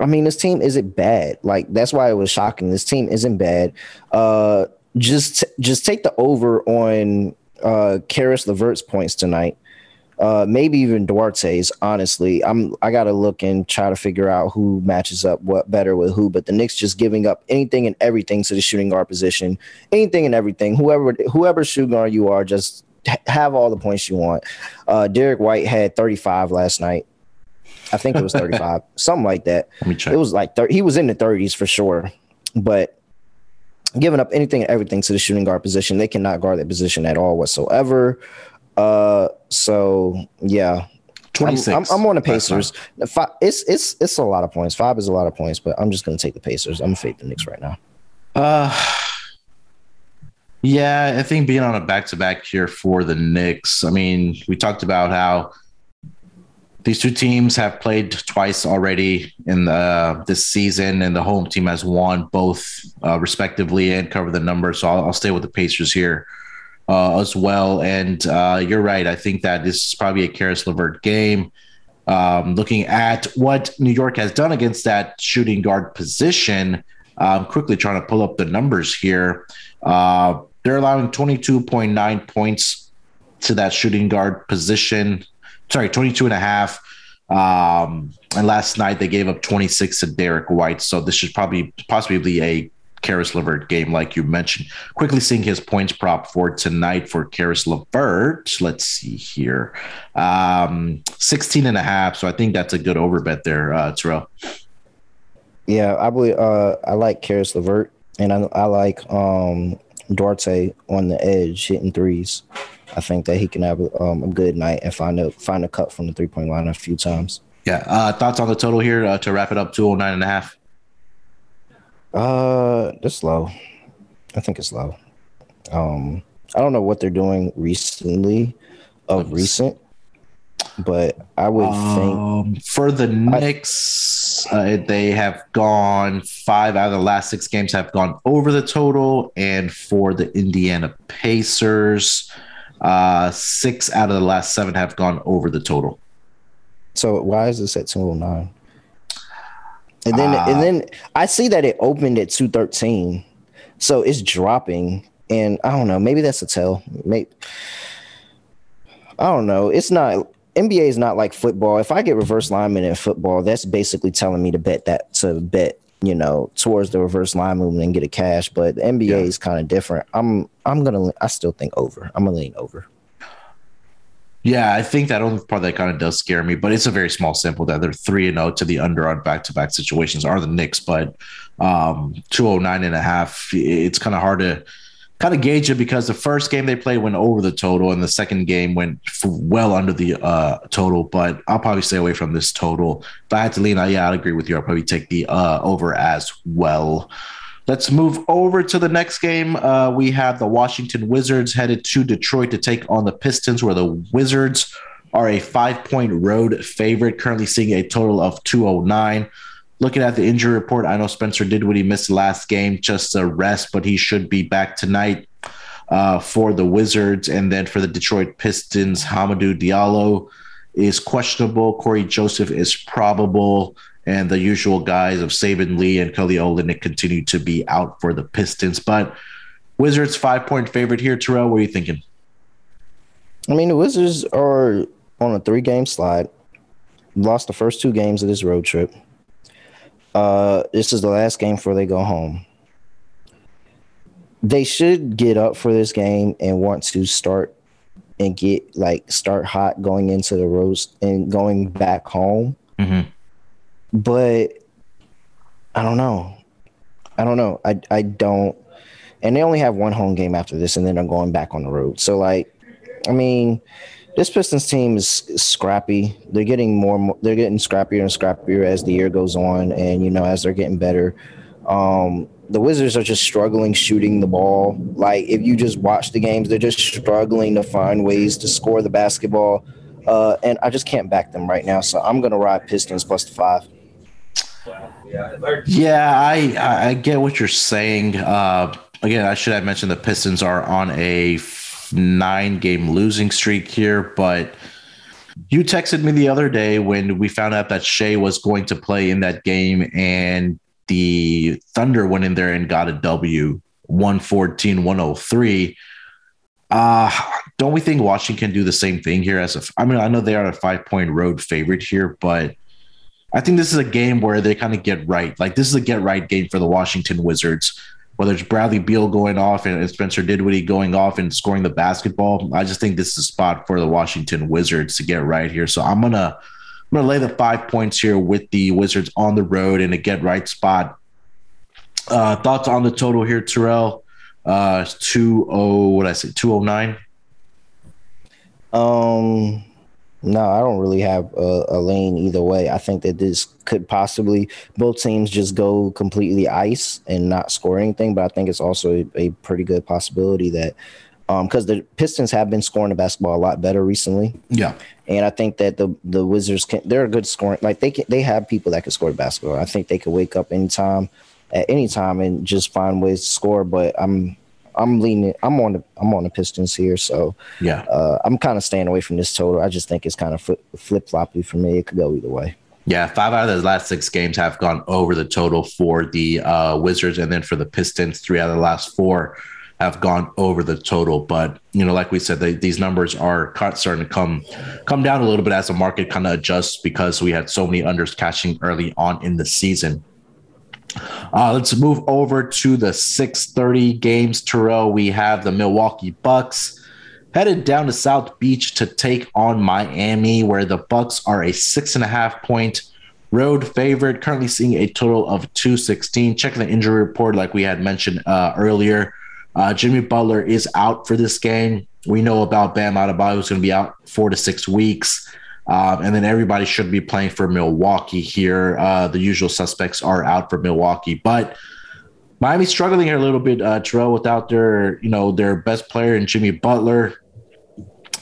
I mean, this team isn't bad. Like that's why it was shocking. This team isn't bad. Uh, just just take the over on uh Caris LeVert's points tonight. Uh, maybe even Duarte's. Honestly, I'm I gotta look and try to figure out who matches up what better with who. But the Knicks just giving up anything and everything to the shooting guard position, anything and everything. Whoever whoever shooting guard you are, just have all the points you want. Uh, Derrick White had 35 last night. I think it was 35, something like that. Let me check. It was like 30, he was in the 30s for sure, but giving up anything and everything to the shooting guard position, they cannot guard that position at all whatsoever. Uh, so yeah, 26. I'm, I'm, I'm on the Pacers. Five, it's it's it's a lot of points. Five is a lot of points, but I'm just gonna take the Pacers. I'm gonna fade the Knicks right now. Uh yeah, I think being on a back to back here for the Knicks. I mean, we talked about how These two teams have played twice already in the, this season, and the home team has won both uh, respectively and cover the number. So I'll, I'll, stay with the Pacers here uh, as well. And uh, you're right. I think that this is probably a Caris LeVert game. Um, looking at what New York has done against that shooting guard position, I'm quickly trying to pull up the numbers here. Uh, they're allowing 22.9 points to that shooting guard position. Sorry, 22 and a half. Um, and last night they gave up 26 to Derrick White. So this should probably possibly be a Caris LeVert game, like you mentioned. Quickly seeing his points prop for tonight for Caris LeVert. Let's see here. Um, 16 and a half. So I think that's a good over bet there, uh, Terrell. Yeah, I believe uh, I like Caris LeVert and I, I like um, Duarte on the edge hitting threes. I think that he can have um, a good night and find a find a cut from the three point line a few times. Yeah. Uh, thoughts on the total here uh, to wrap it up 209 and a half? Uh, it's low. I think it's low. Um, I don't know what they're doing recently, of recent, but I would um, think for the Knicks, uh, they have gone five out of the last six games have gone over the total, and for the Indiana Pacers, uh, six out of the last seven have gone over the total. So why is this at two hundred nine? And then uh, and then I see that it opened at 213. So it's dropping. And I don't know, maybe that's a tell. Maybe I don't know. It's not NBA is not like football. If I get reverse lineman in football, that's basically telling me to bet that to bet, you know, towards the reverse line movement and get a cash. But the NBA yeah. is kind of different. I'm I'm gonna I still think over. I'm gonna lean over. Yeah, I think that only part that kind of does scare me, but it's a very small sample that they're three and zero oh to the under on back to back situations are the Knicks, but um, 209 and a half. It's kind of hard to kind of gauge it because the first game they played went over the total, and the second game went well under the uh, total. But I'll probably stay away from this total. If I had to lean, yeah, I'd agree with you. I'll probably take the uh, over as well. Let's move over to the next game. Uh, we have the Washington Wizards headed to Detroit to take on the Pistons, where the Wizards are a five point road favorite, currently seeing a total of 209. Looking at the injury report, I know Spencer Dinwiddie missed last game, just a rest, but he should be back tonight uh, for the Wizards. And then for the Detroit Pistons, Hamidou Diallo is questionable. Cory Joseph is probable and the usual guys of Saben Lee and Kelly Olynyk continue to be out for the Pistons. But Wizards five point favorite here. Terrell, what are you thinking? I mean, the Wizards are on a three game slide. Lost the first two games of this road trip. Uh, this is the last game before they go home. They should get up for this game and want to start and get like start hot going into the roast and going back home. Mm-hmm but I don't know. I don't know. I I don't. And they only have one home game after this, and then they're going back on the road. So like, I mean, this Pistons team is scrappy. They're getting more. They're getting scrappier and scrappier as the year goes on, and you know as they're getting better. Um, the Wizards are just struggling shooting the ball. Like if you just watch the games, they're just struggling to find ways to score the basketball. Uh, and I just can't back them right now. So I'm gonna ride Pistons plus the five. Yeah, I I get what you're saying. Uh, again, I should have mentioned the Pistons are on a nine game losing streak here, but you texted me the other day when we found out that Shai was going to play in that game and the Thunder went in there and got a W 114 103. Uh, don't we think Washington can do the same thing here as a I mean, I know they are a five point road favorite here, but I think this is a game where they kind of get right. Like this is a get right game for the Washington Wizards. Whether it's Bradley Beal going off and Spencer Dinwiddie going off and scoring the basketball, I just think this is a spot for the Washington Wizards to get right here. So I'm gonna I'm gonna lay the five points here with the Wizards on the road in a get right spot. Uh, thoughts on the total here, Terrell? Uh, two oh, what I say, two oh nine. Um, no, I don't really have a, a, lane either way. I think that this could possibly both teams just go completely ice and not score anything. But I think it's also a, a pretty good possibility that because um, the Pistons have been scoring the basketball a lot better recently. Yeah, and I think that the the Wizards can they're a good scoring like they can they have people that can score the basketball. I think they could wake up anytime at any time and just find ways to score. But I'm I'm leaning. I'm on the I'm on the Pistons here, so yeah, uh, I'm kind of staying away from this total. I just think it's kind of flip floppy for me. It could go either way. Yeah, five out of the last six games have gone over the total for the uh, Wizards, and then for the Pistons, three out of the last four have gone over the total. But you know, like we said, they, these numbers are starting to come come down a little bit as the market kind of adjusts because we had so many unders cashing early on in the season. Uh, let's move over to the 6:30 games. Terrell, we have the Milwaukee Bucks headed down to South Beach to take on Miami, where the Bucks are a six and a half point road favorite. Currently seeing a total of 216. Checking the injury report, like we had mentioned uh, earlier, uh, Jimmy Butler is out for this game. We know about Bam Adebayo who's going to be out four to six weeks. Um, and then everybody should be playing for Milwaukee here. Uh, the usual suspects are out for Milwaukee, but Miami's struggling here a little bit, uh, Terrell, without their you know their best player in Jimmy Butler,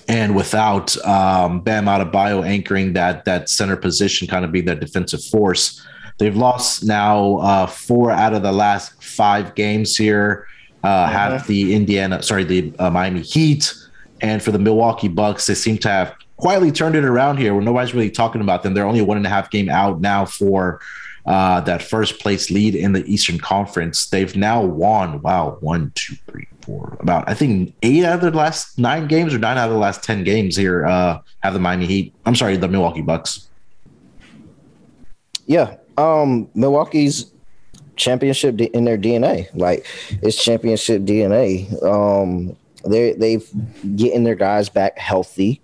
and without um, Bam Adebayo anchoring that that center position, kind of being their defensive force. They've lost now uh, four out of the last five games here. Uh, uh-huh. Have the Indiana, sorry, the uh, Miami Heat, and for the Milwaukee Bucks, they seem to have quietly turned it around here where nobody's really talking about them. They're only one and a half game out now for uh, that first place lead in the Eastern Conference. They've now won, wow, one, two, three, four, about, I think eight out of the last nine games or nine out of the last 10 games here uh, have the Miami Heat. I'm sorry, the Milwaukee Bucks. Yeah. Um, Milwaukee's championship in their DNA. Like it's championship DNA. Um, they they've getting their guys back healthy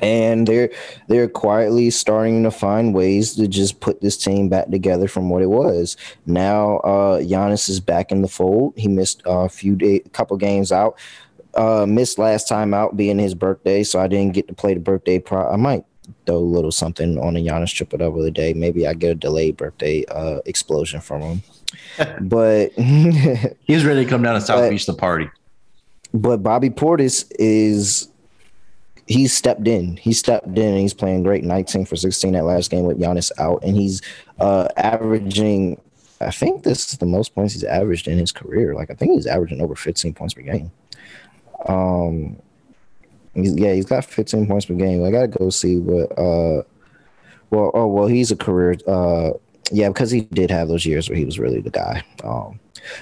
and they're they're quietly starting to find ways to just put this team back together from what it was. Now uh Giannis is back in the fold. He missed a few day, couple games out. Uh missed last time out being his birthday, so I didn't get to play the birthday pro. I might throw a little something on a Giannis triple double the day. Maybe I get a delayed birthday uh explosion from him. but he's ready to come down to South but, Beach to party. But Bobby Portis is he's stepped in. He stepped in and he's playing great. 19 for 16 that last game with Giannis out, and he's uh, averaging. I think this is the most points he's averaged in his career. Like I think he's averaging over 15 points per game. Um, he's, yeah, he's got 15 points per game. I gotta go see what. Uh, well, oh well, he's a career. Uh, yeah, because he did have those years where he was really the guy. Um,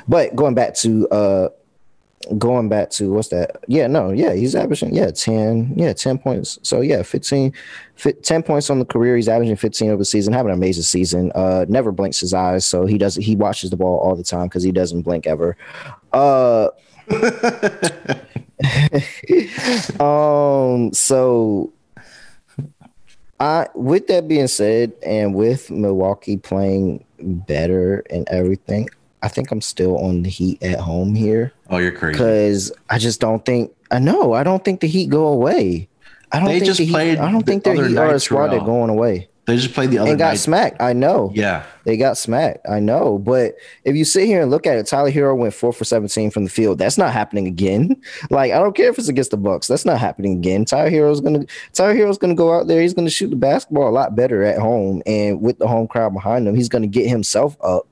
but going back to uh going back to what's that? Yeah, no, yeah, he's averaging yeah ten, yeah ten points. So yeah, 15, 10 points on the career. He's averaging fifteen over the season. Having an amazing season. Uh, never blinks his eyes, so he does he watches the ball all the time because he doesn't blink ever. Uh. um. So. I, with that being said, and with Milwaukee playing better and everything, I think I'm still on the Heat at home here. Oh, you're crazy. Because I just don't think I know. I don't think the Heat go away. I don't think they think just the played. Heat, I don't think their Heat are a squad that going away. They just played the other night and got night. smacked. I know. Yeah, they got smacked. I know. But if you sit here and look at it, Tyler Herro went four for seventeen from the field. That's not happening again. Like I don't care if it's against the Bucks. That's not happening again. Tyler Herro's gonna Tyler Herro's gonna go out there. He's gonna shoot the basketball a lot better at home, and with the home crowd behind him, he's gonna get himself up.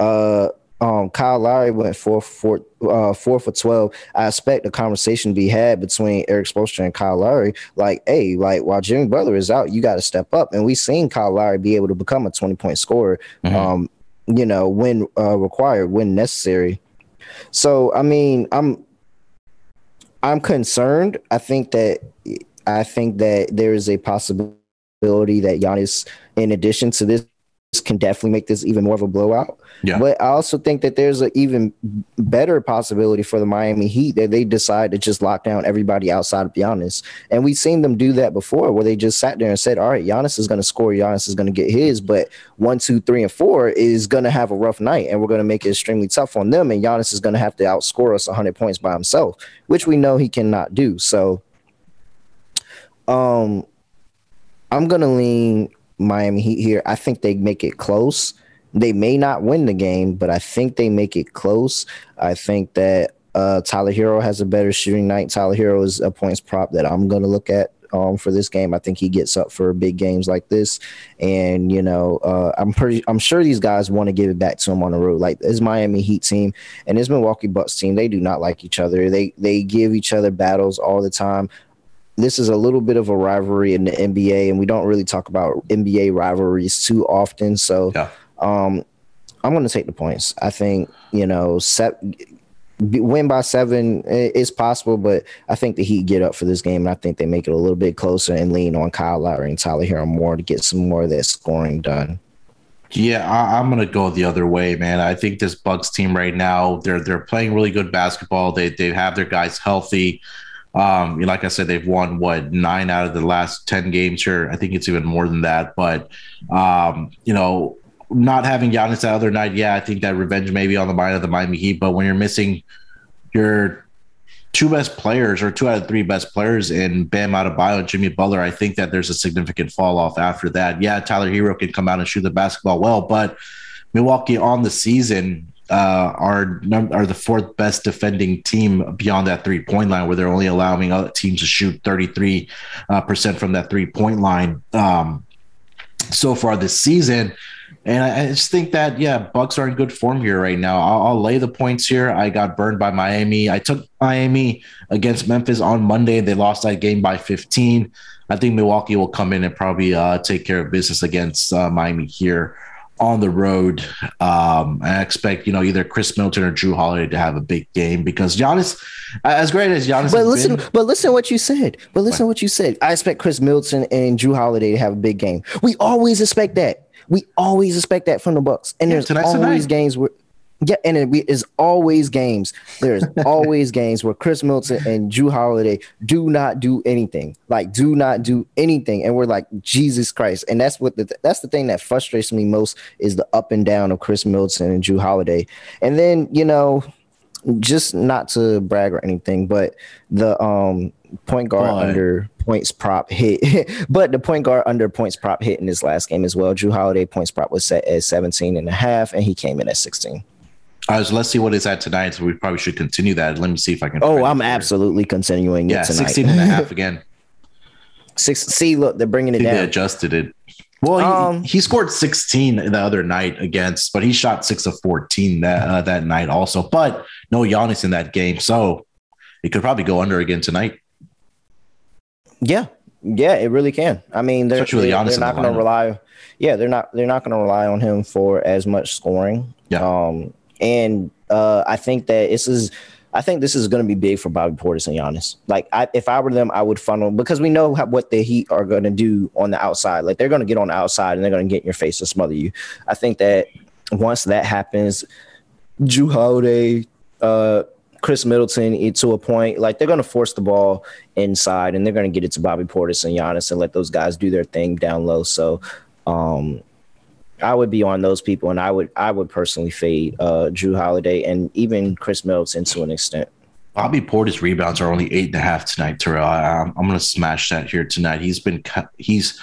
Uh, um, Kyle Lowry went four for uh, four for twelve. I expect a conversation to be had between Erik Spoelstra and Kyle Lowry. Like, hey, like while Jimmy Butler is out, you got to step up. And we've seen Kyle Lowry be able to become a twenty point scorer. Mm-hmm. Um, you know, when uh, required, when necessary. So, I mean, I'm I'm concerned. I think that I think that there is a possibility that Giannis, in addition to this can definitely make this even more of a blowout. Yeah. But I also think that there's an even better possibility for the Miami Heat that they decide to just lock down everybody outside of Giannis. And we've seen them do that before where they just sat there and said, all right, Giannis is going to score, Giannis is going to get his, but one, two, three, and four is going to have a rough night and we're going to make it extremely tough on them. And Giannis is going to have to outscore us 100 points by himself, which we know he cannot do. So, um, I'm going to lean Miami Heat here. I think they make it close. They may not win the game, but I think they make it close. I think that uh, Tyler Herro has a better shooting night. Tyler Herro is a points prop that I'm going to look at um, for this game. I think he gets up for big games like this, and you know, uh, I'm pretty, I'm sure these guys want to give it back to him on the road. Like this Miami Heat team and this Milwaukee Bucks team, they do not like each other. They they give each other battles all the time. This is a little bit of a rivalry in the NBA, and we don't really talk about NBA rivalries too often. So, yeah. um, I'm going to take the points. I think you know, set, win by seven is possible, but I think the Heat get up for this game, and I think they make it a little bit closer and lean on Kyle Lowry and Tyler Herro more to get some more of that scoring done. Yeah, I, am gonna go the other way, man. I think this Bucks team right now they're they're playing really good basketball. They they have their guys healthy. Um, like I said, they've won what nine out of the last ten games here. I think it's even more than that. But um, you know, not having Giannis that other night, yeah, I think that revenge may be on the mind of the Miami Heat. But when you're missing your two best players or two out of three best players in Bam Adebayo and Jimmy Butler, I think that there's a significant fall off after that. Yeah, Tyler Herro can come out and shoot the basketball well, but Milwaukee on the season uh, are are the fourth best defending team beyond that three point line, where they're only allowing other teams to shoot 33 uh, percent from that three point line um, so far this season. And I, just think that yeah, Bucks are in good form here right now. I'll, I'll, lay the points here. I got burned by Miami. I took Miami against Memphis on Monday. They lost that game by 15. I think Milwaukee will come in and probably uh, take care of business against uh, Miami here on the road. Um, I expect you know either Khris Middleton or Jrue Holiday to have a big game because Giannis, as great as Giannis, but listen, been, but listen what you said. But listen what? what you said. I expect Khris Middleton and Jrue Holiday to have a big game. We always expect that. We always expect that from the Bucks, and yeah, there's always tonight. games where. Yeah, and it is always games. There's always games where Khris Middleton and Jrue Holiday do not do anything. Like, do not do anything, and we're like, Jesus Christ! And that's what the that's the thing that frustrates me most is the up and down of Khris Middleton and Jrue Holiday. And then you know, just not to brag or anything, but the um point guard Boy. under points prop hit, but the point guard under points prop hit in his last game as well. Jrue Holiday points prop was set at 17 and a half, and he came in at 16. Right, so let's see what it's at tonight. So we probably should continue that. Let me see if I can. Oh, I'm absolutely continuing yeah, it tonight. 16 and a half again. Six. See, look, they're bringing it down. They adjusted it. Well, he, um, he, scored 16 the other night against, but he shot six of 14 that uh, that night also. But no Giannis in that game, so it could probably go under again tonight. Yeah, yeah, it really can. I mean, they're, they're, they're not going to rely. Yeah, they're not. They're not going to rely on him for as much scoring. Yeah. Um, and uh, I think that this is. I think this is going to be big for Bobby Portis and Giannis. Like, I, if I were them, I would funnel because we know how, what the Heat are going to do on the outside. Like, they're going to get on the outside and they're going to get in your face and smother you. I think that once that happens, Jrue Holiday, uh, Khris Middleton to a point. Like they're going to force the ball inside and they're going to get it to Bobby Portis and Giannis and let those guys do their thing down low. So um, I would be on those people, and I would I would personally fade uh, Jrue Holiday and even Khris Middleton to an extent. Bobby Portis rebounds are only eight and a half tonight, Terrell. I, am going to smash that here tonight. He's been he's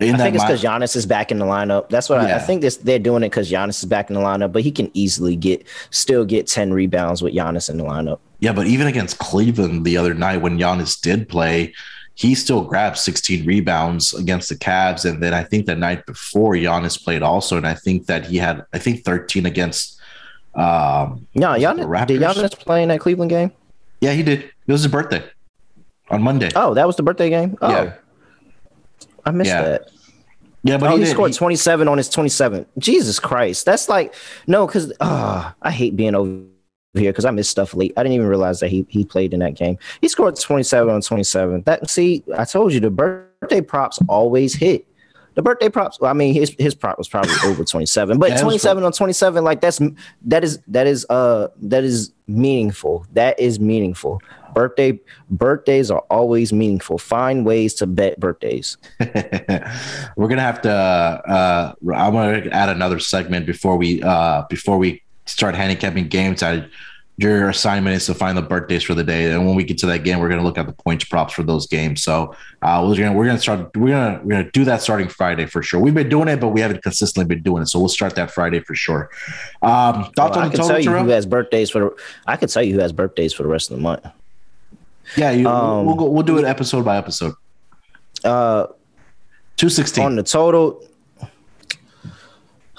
I think it's because Giannis is back in the lineup. That's what yeah. I, I, think. This they're doing it because Giannis is back in the lineup, but he can easily get still get ten rebounds with Giannis in the lineup. Yeah, but even against Cleveland the other night when Giannis did play, he still grabbed 16 rebounds against the Cavs, and then I think the night before Giannis played also, and I think that he had I think 13 against. Um, no, Giannis did Giannis play in that Cleveland game? Yeah, he did. It was his birthday on Monday. Oh, that was the birthday game. Oh. Yeah. I missed yeah. that. Yeah, but oh, he, he scored 27 on his 27. Jesus Christ. That's like, no, because uh, ah, I hate being over here because I missed stuff late. I didn't even realize that he he played in that game. He scored 27 on 27. That see, I told you the birthday props always hit. The birthday props, well, I mean, his his prop was probably over 27, but yeah, 27 on 27, like that's that is that is uh that is meaningful. That is meaningful birthday birthdays are always meaningful. Find ways to bet birthdays. We're gonna have to. Uh, I'm gonna add another segment before we uh, before we start handicapping games. I your assignment is to find the birthdays for the day, and when we get to that game, we're gonna look at the points props for those games. So uh, we're gonna we're gonna start we're gonna we're gonna do that starting Friday for sure. We've been doing it, but we haven't consistently been doing it. So we'll start that Friday for sure. Um, thoughts Well, on I the can total, tell you who has birthdays for. The, I can tell you who has birthdays for the rest of the month. Yeah, you, Um, we'll go, we'll do it episode by episode. Uh, Two sixteen. on the total,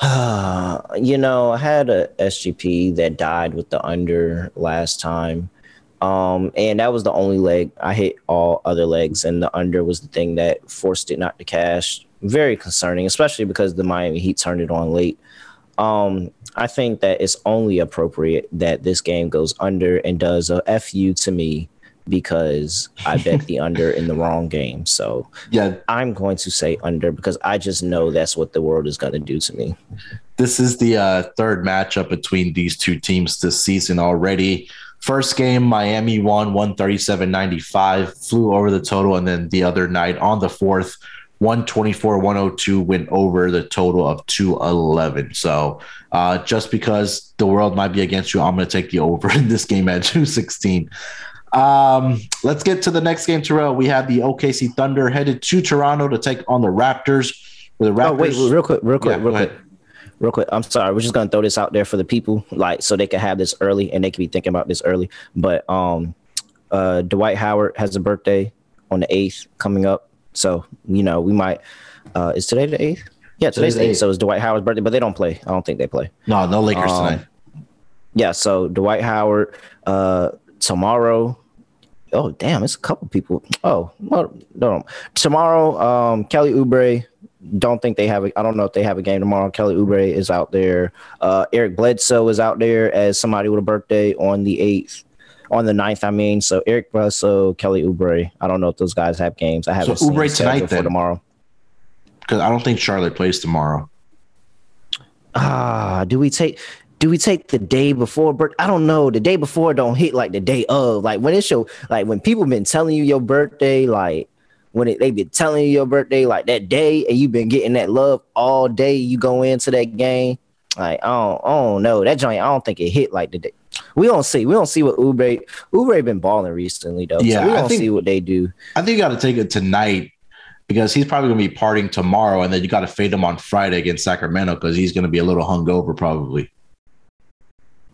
you know, I had a SGP that died with the under last time. Um, and that was the only leg I hit all other legs, and the under was the thing that forced it not to cash. Very concerning, especially because the Miami Heat turned it on late. Um, I think that it's only appropriate that this game goes under and does a fu to me because I bet the under in the wrong game. So Yeah, I'm going to say under because I just know that's what the world is going to do to me. this is the uh, third matchup between these two teams this season already. First game, Miami won 137 95, flew over the total. And then the other night on the fourth, 124 102 went over the total of 211. So uh, just because the world might be against you, I'm going to take the over in this game at 216. Um, let's get to the next game, Terrell. We have the OKC Thunder headed to Toronto to take on the Raptors. Where the Raptors, Oh wait, real quick, real quick, Yeah, real quick, real quick. I'm sorry. We're just gonna throw this out there for the people, like so they can have this early and they can be thinking about this early. But um, uh, Dwight Howard has a birthday on the eighth coming up, so you know we might. Uh, is today the eighth? Yeah, today's Today's the eighth. So it's Dwight Howard's birthday, but they don't play. I don't think they play. no, no Lakers Um, tonight. Yeah, so Dwight Howard uh tomorrow. Oh damn, it's a couple people. Oh, well, no. Tomorrow, um Kelly Oubre. Don't think they have a I don't know if they have a game tomorrow. Kelly Oubre is out there. Uh Eric Bledsoe is out there as somebody with a birthday on the eighth. On the 9th, I mean. So Eric Bledsoe, Kelly Oubre. I don't know if those guys have games. I haven't So Oubre tonight, for then? tomorrow. Because I don't think Charlotte plays tomorrow. Ah, do we take do we take the day before birth? I don't know. The day before don't hit like the day of. Like when it's your like when people been telling you your birthday, like when it, they been telling you your birthday like that day, and you've been getting that love all day. You go into that game, like I don't, I don't know that joint. I don't think it hit like the day. We don't see. We don't see what Oubre Oubre been balling recently though. Yeah, so we I don't think- see what they do. I think you got to take it tonight because he's probably going to be partying tomorrow, and then you got to fade him on Friday against Sacramento because he's going to be a little hungover probably.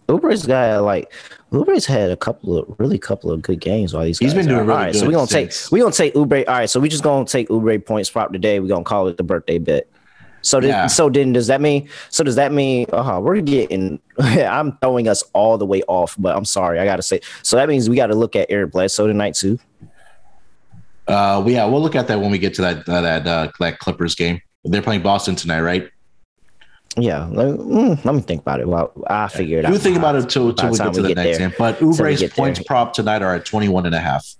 Oubre's got like Oubre's had a couple of really couple of good games while these He's been are- doing really all right, so good we gonna take since- we gonna take Oubre. All right, so we just gonna take Oubre points prop today. We're gonna call it the birthday bet. So then, Yeah. so then does that mean so does that mean uh huh, we're getting I'm throwing us all the way off, but I'm sorry, I gotta say so that means we gotta look at Eric Bledsoe tonight too. Uh, yeah, we'll look at that when we get to that uh, that uh, that Clippers game. They're playing Boston tonight, right? Yeah, let me, mm, let me think about it. Well, I figured out. You think about it till, till we get to the get next there. game. But Oubre's points there. prop tonight are at 21 and a half.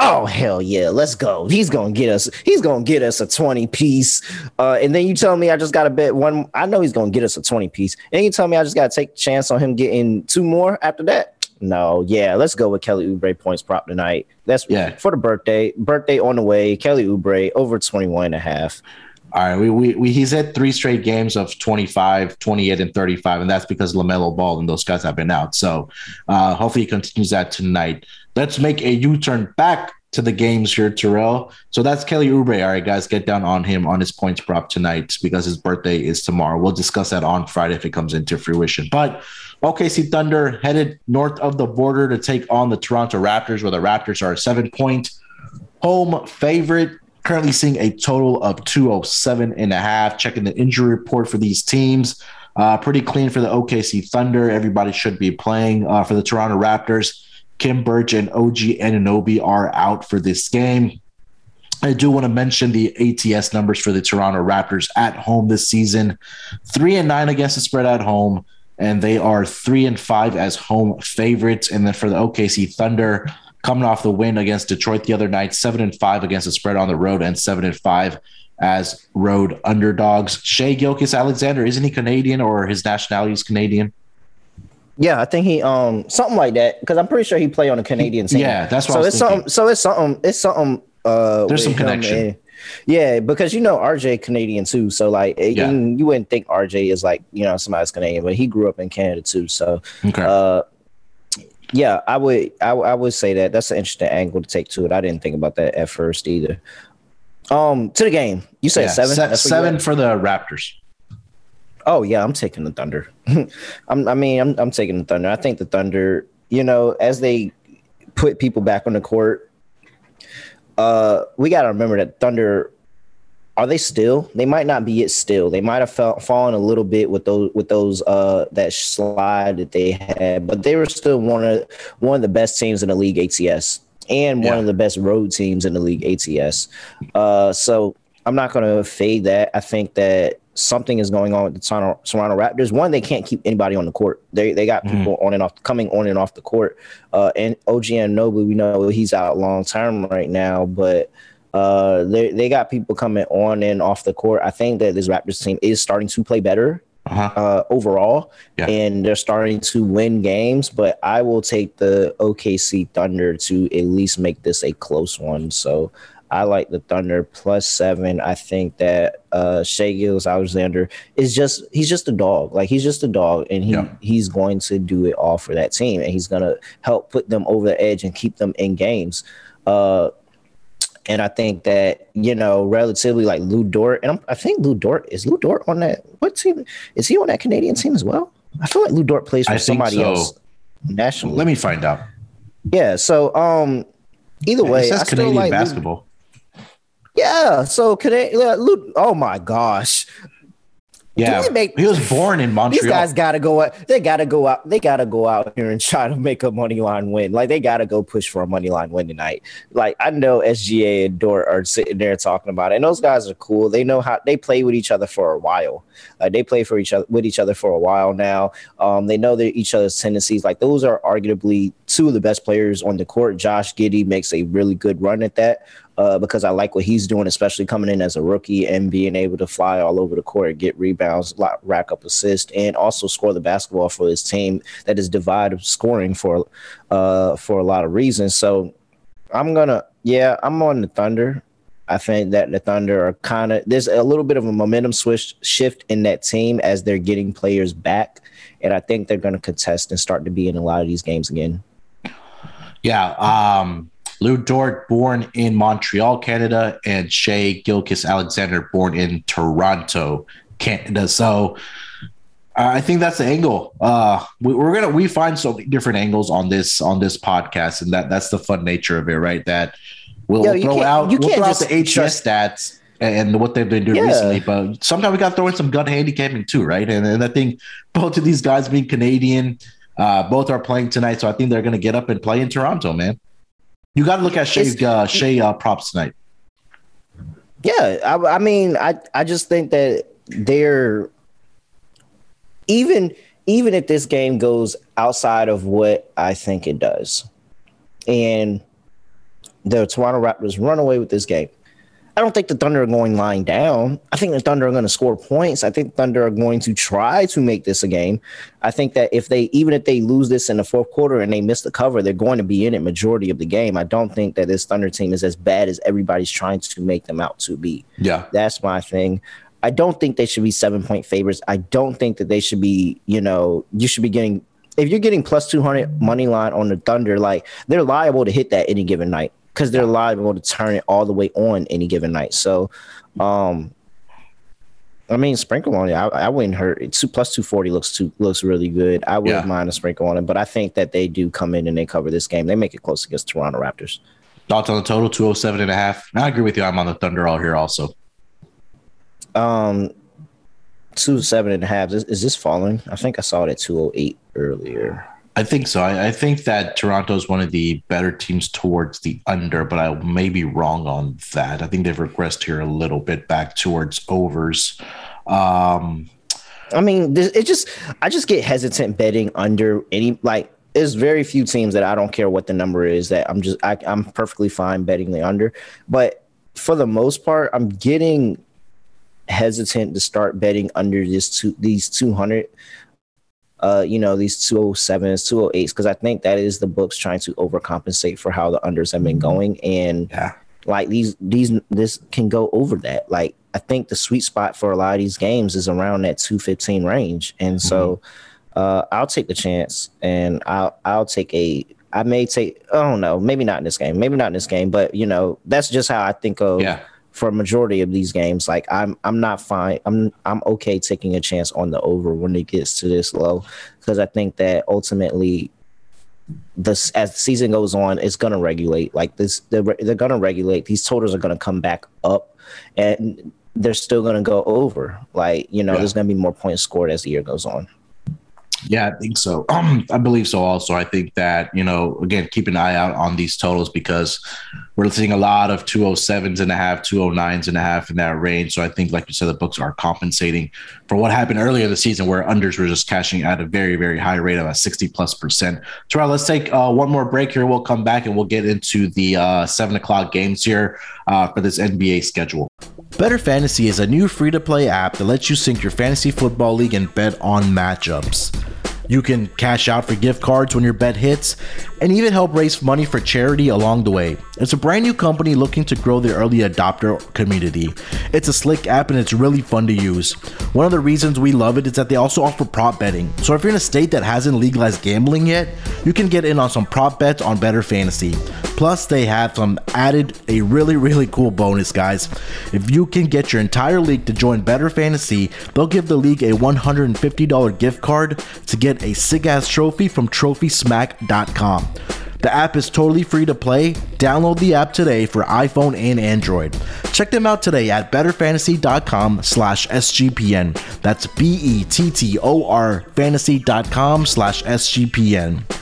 Oh hell yeah, let's go. He's gonna get us, he's gonna get us a 20 piece. Uh, and then you tell me I just gotta bet one. I know he's gonna get us a 20 piece. And you tell me I just gotta take a chance on him getting two more after that. No, yeah, let's go with Kelly Oubre points prop tonight. That's Yeah. for the birthday. Birthday on the way. Kelly Oubre over 21 and a half. All right, we, we, we he's had three straight games of 25, 28, and 35, and that's because LaMelo Ball and those guys have been out. So uh, hopefully he continues that tonight. Let's make a U-turn back to the games here, Terrell. So that's Kelly Oubre. All right, guys, get down on him on his points prop tonight because his birthday is tomorrow. We'll discuss that on Friday if it comes into fruition. But OKC Thunder headed north of the border to take on the Toronto Raptors, where the Raptors are a seven-point home favorite currently seeing a total of 207 and a half. Checking the injury report for these teams. Uh, pretty clean for the okc thunder. Everybody should be playing. Uh, for the toronto raptors Khem Birch and OG Anunoby are out for this game. I do want to mention the ATS numbers for the Toronto Raptors at home this season. Three and nine against the spread at home, and they are three and five as home favorites. And then for the OKC Thunder, coming off the win against Detroit the other night, seven and five against the spread on the road, and seven and five as road underdogs. Shai Gilgeous-Alexander, isn't he Canadian or his nationality is Canadian? Yeah, I think he um something like that because I'm pretty sure he played on a Canadian team. Yeah, that's what so it's thinking. something. So it's something. It's something. Uh, There's some connection. and- yeah, because you know RJ Canadian too. So like, Yeah. you, you wouldn't think RJ is like you know somebody's Canadian, but he grew up in Canada too. So Okay. uh, Yeah, I would. I, I would say that that's an interesting angle to take to it. I didn't think about that at first either. Um, to the game, you said Yeah, seven. se- That's what you seven for the Raptors. Oh yeah, I'm taking the Thunder. I'm, I mean, I'm I'm taking the Thunder. I think the Thunder. You know, as they put people back on the court, uh, we got to remember that Thunder. Are they still? They might not be it still. They might have fell, fallen a little bit with those with those uh that slide that they had, but they were still one of one of the best teams in the league ATS and one Yeah. of the best road teams in the league ATS. Uh, so I'm not going to fade that. I think that something is going on with the Toronto, Toronto Raptors. One, they can't keep anybody on the court. They they got Mhm. people on and off, coming on and off the court. Uh, and OG Anunoby, we know he's out long term right now, but uh, they they got people coming on and off the court. I think that this Raptors team is starting to play better Uh-huh. uh, overall, Yeah. and they're starting to win games. But I will take the OKC Thunder to at least make this a close one. So I like the Thunder plus seven. I think that uh, Shai Gilgeous-Alexander is just he's just a dog. Like he's just a dog, and he Yeah. he's going to do it all for that team, and he's gonna help put them over the edge and keep them in games. Uh, and I think that you know, relatively like Lu Dort, and I'm, I think Lu Dort is Lu Dort on that. What team is he on that Canadian team as well? I feel like Lu Dort plays for I somebody so. else nationally. Let me find out. yeah. So um, either way, says I still Canadian like Lou- basketball. yeah. So Canadian Lou. Oh my gosh. Yeah, make- he was born in Montreal. These guys gotta go out. They gotta go out. They gotta go out here and try to make a money line win. Like they gotta go push for a money line win tonight. Like I know SGA and Dort are sitting there talking about it, and those guys are cool. They know how they play with each other for a while. Uh, they play for each other with each other for a while now. Um, they know their each other's tendencies. Like those are arguably two of the best players on the court. Josh Giddey makes a really good run at that uh, because I like what he's doing, especially coming in as a rookie and being able to fly all over the court, get rebounds, rack up assists, and also score the basketball for his team that is divided scoring for uh, for a lot of reasons. So I'm gonna, yeah, I'm on the Thunder. I think that the Thunder are kind of there's a little bit of a momentum switch shift in that team as they're getting players back, and I think they're going to contest and start to be in a lot of these games again. Yeah. Um, Lu Dort, born in Montreal, Canada, and Shai Gilgeous-Alexander, born in Toronto, Canada. So uh, I think that's the angle. Uh, we, we're gonna we find so many different angles on this on this podcast, and that that's the fun nature of it, right? That we'll Yo, throw out you we'll can't throw out the trust- stats and what they've been doing Yeah. recently, but sometimes we got to throw in some gun handicapping too, right? And, and I think both of these guys being Canadian, uh, both are playing tonight, so I think they're going to get up and play in Toronto, man. You got to look at Shai uh, Shai uh, props tonight. Yeah, I, I mean, I I just think that they're even even if this game goes outside of what I think it does, and the Toronto Raptors run away with this game. I don't think the Thunder are going lying down. I think the Thunder are going to score points. I think Thunder are going to try to make this a game. I think that if they even if they lose this in the fourth quarter and they miss the cover, they're going to be in it majority of the game. I don't think that this Thunder team is as bad as everybody's trying to make them out to be. Yeah, That's my thing. I don't think they should be seven point favorites. I don't think that they should be, you know, you should be getting if you're getting plus 200 money line on the Thunder, like they're liable to hit that any given night because they're live liable to turn it all the way on any given night. So, um, I mean, sprinkle on it. I, I wouldn't hurt it. Two plus 240 looks too looks really good. I wouldn't Yeah. mind a sprinkle on it, but I think that they do come in and they cover this game. They make it close against Toronto Raptors. thoughts on the total 207 and a half. I agree with you. I'm on the Thunder all here also. Um, two seven and a half. Is, is this falling? I think I saw it at two oh eight earlier. I think so. I, I think that Toronto is one of the better teams towards the under, but I may be wrong on that. I think they've regressed here a little bit back towards overs. Um, I mean, it just I just get hesitant betting under any like. There's very few teams that I don't care what the number is that I'm just I, I'm perfectly fine betting the under, but for the most part, I'm getting hesitant to start betting under this two these 200 uh you know these 207s 208s because i think that is the books trying to overcompensate for how the unders have been going and yeah. like these these this can go over that like i think the sweet spot for a lot of these games is around that 215 range and so Uh, I'll take the chance, and I'll I'll take a. I may take. I don't know. Maybe not in this game. Maybe not in this game. But you know, that's just how I think of. Yeah. For a majority of these games, like I'm, I'm not fine. I'm, I'm okay taking a chance on the over when it gets to this low, because I think that ultimately this as the season goes on, it's gonna regulate. Like this, they're, they're gonna regulate. These totals are gonna come back up, and they're still gonna go over. Like you know, yeah. there's gonna be more points scored as the year goes on. Yeah, I think so. Um, I believe so. Also, I think that you know, again, keep an eye out on these totals because we're seeing a lot of 207s and a half, 209s and a half in that range. So I think, like you said, the books are compensating for what happened earlier the season where unders were just cashing at a very, very high rate of a 60 plus percent. Terrell, let's take uh, one more break here. We'll come back and we'll get into the uh, seven o'clock games here uh, for this NBA schedule. Bettor Fantasy is a new free to play app that lets you sync your fantasy football league and bet on matchups. You can cash out for gift cards when your bet hits and even help raise money for charity along the way. It's a brand new company looking to grow the early adopter community. It's a slick app and it's really fun to use. One of the reasons we love it is that they also offer prop betting. So if you're in a state that hasn't legalized gambling yet, you can get in on some prop bets on Bettor Fantasy. Plus, they have some added a really, really cool bonus, guys. If you can get your entire league to join Bettor Fantasy, they'll give the league a $150 gift card to get a sick ass trophy from TrophySmack.com. The app is totally free to play. Download the app today for iPhone and Android. Check them out today at bettorfantasy.com slash SGPN. That's B-E-T-T-O-R fantasy.com slash SGPN.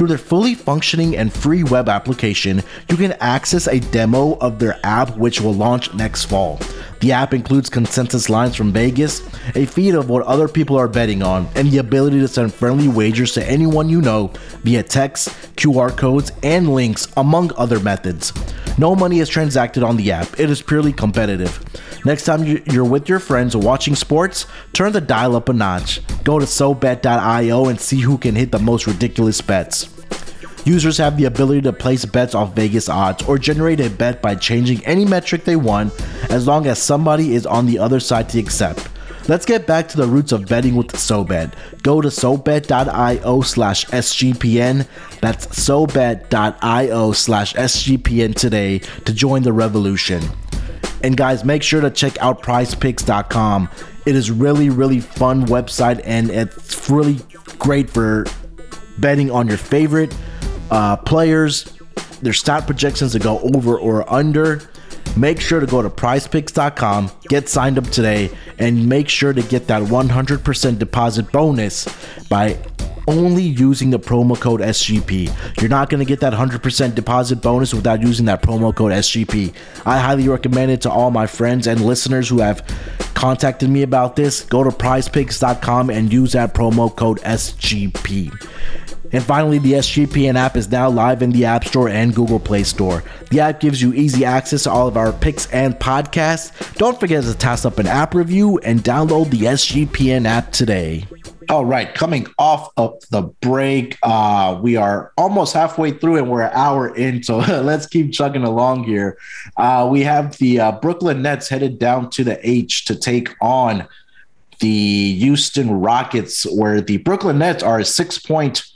Through their fully functioning and free web application, you can access a demo of their app which will launch next fall. The app includes consensus lines from Vegas, a feed of what other people are betting on, and the ability to send friendly wagers to anyone you know via text, QR codes, and links, among other methods. No money is transacted on the app, it is purely competitive. Next time you're with your friends watching sports, turn the dial up a notch. Go to SoBet.io and see who can hit the most ridiculous bets. Users have the ability to place bets off Vegas odds or generate a bet by changing any metric they want as long as somebody is on the other side to accept. Let's get back to the roots of betting with SoBet. Go to SoBet.io slash SGPN. That's SoBet.io slash SGPN today to join the revolution. And guys, make sure to check out prizepicks.com. It is really, really fun website and it's really great for betting on your favorite uh, players, their stat projections to go over or under. Make sure to go to prizepicks.com, get signed up today, and make sure to get that 100% deposit bonus by only using the promo code SGP. You're not going to get that 100% deposit bonus without using that promo code SGP. I highly recommend it to all my friends and listeners who have contacted me about this. Go to prizepicks.com and use that promo code SGP. And finally, the SGPN app is now live in the App Store and Google Play Store. The app gives you easy access to all of our picks and podcasts. Don't forget to toss up an app review and download the SGPN app today. All right, coming off of the break, uh, we are almost halfway through and we're an hour in, so let's keep chugging along here. Uh, we have the uh, Brooklyn Nets headed down to the H to take on the Houston Rockets, where the Brooklyn Nets are a six point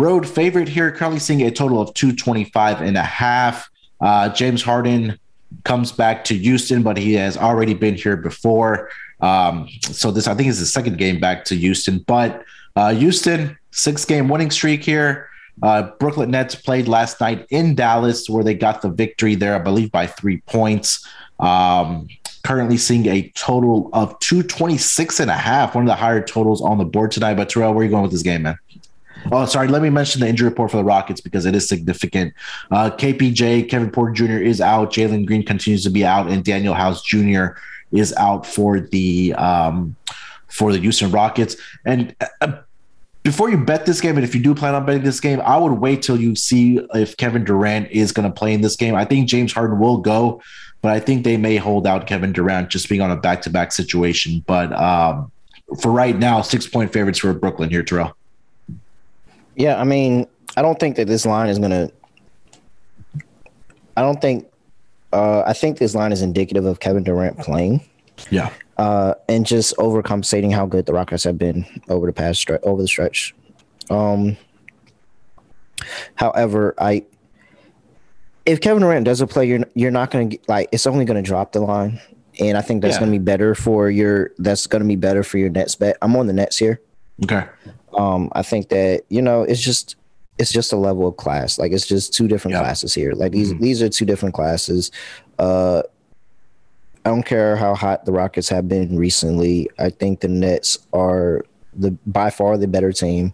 Road favorite here, currently seeing a total of 225 and a half. Uh, James Harden comes back to Houston, but he has already been here before. Um, so this, I think, is the second game back to Houston. But uh, Houston, six game winning streak here. Uh, Brooklyn Nets played last night in Dallas, where they got the victory there, I believe, by three points. Um, currently seeing a total of 226 and a half, one of the higher totals on the board tonight. But Terrell, where are you going with this game, man? Oh, sorry. Let me mention the injury report for the Rockets because it is significant. Uh, KPJ, Kevin Porter Jr. is out. Jalen Green continues to be out, and Danuel House Jr. is out for the um, for the Houston Rockets. And uh, before you bet this game, and if you do plan on betting this game, I would wait till you see if Kevin Durant is going to play in this game. I think James Harden will go, but I think they may hold out Kevin Durant just being on a back to back situation. But um, for right now, six point favorites for Brooklyn here, Terrell. Yeah, I mean, I don't think that this line is going to. I don't think. Uh, I think this line is indicative of Kevin Durant playing. Yeah uh, and just overcompensating how good the Rockets have been over the past stretch, over the stretch. Um, however, I if Kevin Durant doesn't play, you're you're not going to like it's only going to drop the line, and I think that's yeah. going to be better for your that's going to be better for your Nets bet. I'm on the Nets here. Okay. Um, I think that you know it's just it's just a level of class. Like it's just two different yeah. classes here. Like these mm-hmm. these are two different classes. Uh, I don't care how hot the Rockets have been recently. I think the Nets are the by far the better team.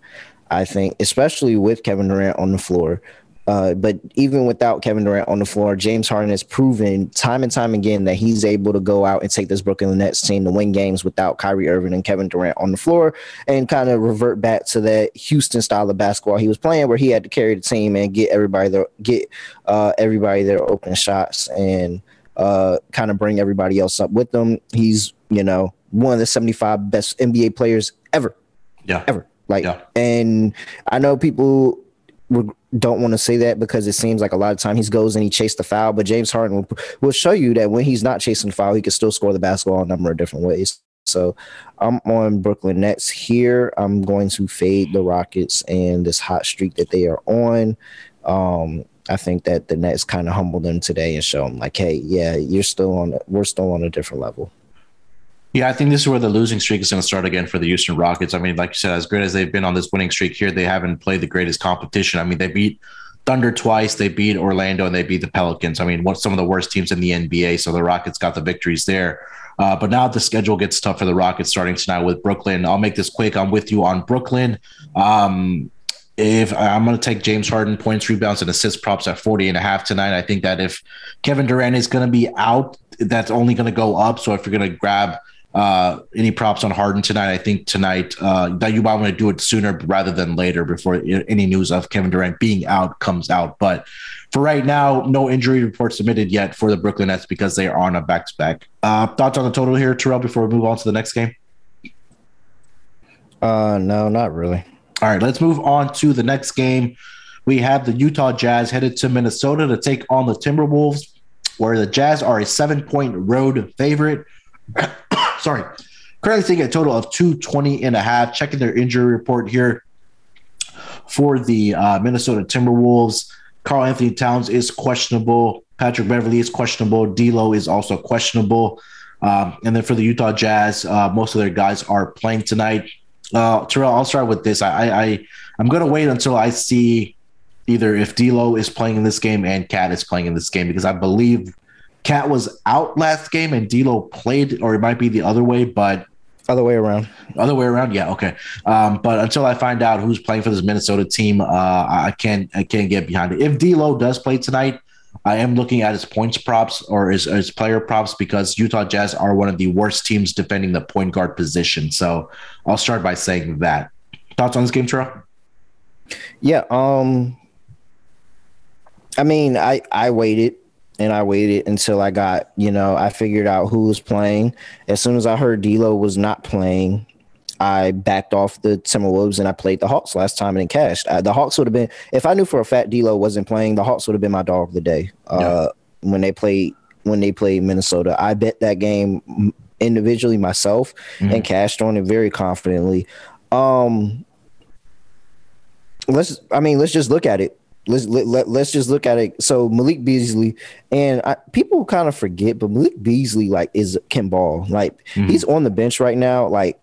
I think, especially with Kevin Durant on the floor. Uh, but even without Kevin Durant on the floor, James Harden has proven time and time again that he's able to go out and take this Brooklyn Nets team to win games without Kyrie Irving and Kevin Durant on the floor and kind of revert back to that Houston style of basketball he was playing where he had to carry the team and get everybody their get uh, everybody their open shots and uh, kind of bring everybody else up with them. He's, you know, one of the 75 best NBA players ever. Yeah. Ever. Like, yeah. and I know people don't want to say that because it seems like a lot of time he goes and he chased the foul, but James Harden will, will show you that when he's not chasing the foul, he can still score the basketball a number of different ways. So I'm on Brooklyn Nets here. I'm going to fade the Rockets and this hot streak that they are on. Um, I think that the Nets kind of humbled them today and show them like, hey, yeah, you're still on. We're still on a different level. Yeah, I think this is where the losing streak is going to start again for the Houston Rockets. I mean, like you said, as great as they've been on this winning streak here, they haven't played the greatest competition. I mean, they beat Thunder twice, they beat Orlando, and they beat the Pelicans. I mean, what some of the worst teams in the NBA. So the Rockets got the victories there. Uh, but now the schedule gets tough for the Rockets starting tonight with Brooklyn. I'll make this quick. I'm with you on Brooklyn. Um, if I'm going to take James Harden points, rebounds, and assist props at 40 and a half tonight, I think that if Kevin Durant is going to be out, that's only going to go up. So if you're going to grab uh, any props on Harden tonight, I think tonight uh, that you might want to do it sooner rather than later before any news of Kevin Durant being out comes out. But for right now, no injury report submitted yet for the Brooklyn Nets because they are on a back to back. Thoughts on the total here, Terrell, before we move on to the next game? Uh, no, not really. All right, let's move on to the next game. We have the Utah Jazz headed to Minnesota to take on the Timberwolves, where the Jazz are a seven point road favorite. Sorry. Currently seeing a total of 220 and a half. Checking their injury report here for the uh, Minnesota Timberwolves. Karl-Anthony Towns is questionable. Patrick Beverley is questionable. D'Lo is also questionable. Um, and then for the Utah Jazz, uh, most of their guys are playing tonight. Uh, Terrell, I'll start with this. I, I I'm gonna wait until I see either if D'Lo is playing in this game and Cat is playing in this game because I believe Cat was out last game and D'Lo played, or it might be the other way, but other way around. Other way around, yeah, okay. Um, but until I find out who's playing for this Minnesota team, uh, I can't I can't get behind it. If D'Lo does play tonight, I am looking at his points props or his, his player props because Utah Jazz are one of the worst teams defending the point guard position. So I'll start by saying that. Thoughts on this game, Terrell? Yeah. Um. I mean, I I waited and I waited until I got you know I figured out who was playing. As soon as I heard D'Lo was not playing, I backed off the Timberwolves and I played the Hawks last time and then cashed. Uh, the Hawks would have been if I knew for a fact D'Lo wasn't playing, the Hawks would have been my dog of the day. Uh. When they played when they played Minnesota, I bet that game individually myself mm-hmm. and cashed on it very confidently. Um, let's I mean let's just look at it. Let's let, let, let's just look at it. So Malik Beasley and I, people kind of forget, but Malik Beasley like is can ball. Like mm-hmm. he's on the bench right now. Like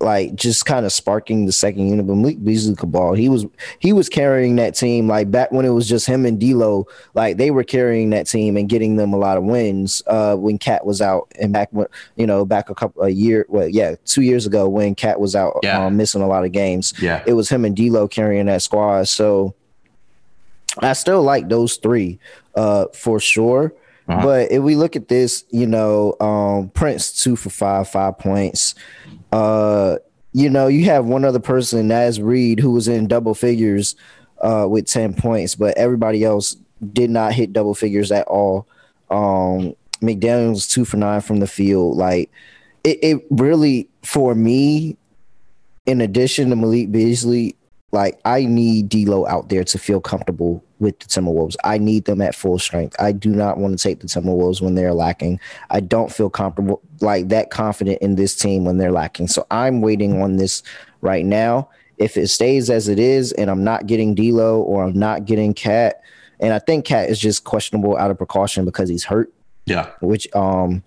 like just kind of sparking the second unit. But Malik Beasley Cabal, he was he was carrying that team like back when it was just him and D'Lo. Like they were carrying that team and getting them a lot of wins uh, when Cat was out and back when you know back a couple a year well yeah two years ago when Cat was out yeah. um, missing a lot of games. Yeah, it was him and D'Lo carrying that squad. So I still like those three uh, for sure. Uh-huh. But if we look at this, you know, um, Prince two for five, five points. Uh, you know, you have one other person, Naz Reid, who was in double figures uh, with 10 points, but everybody else did not hit double figures at all. Um, McDaniels two for nine from the field. Like it, it really for me, in addition to Malik Beasley, like I need D'Lo out there to feel comfortable with the Timberwolves. I need them at full strength. I do not want to take the Timberwolves when they're lacking. I don't feel comfortable like that confident in this team when they're lacking. So I'm waiting on this right now. If it stays as it is, and I'm not getting D'Lo or I'm not getting Cat, and I think Cat is just questionable out of precaution because he's hurt. Yeah. Which um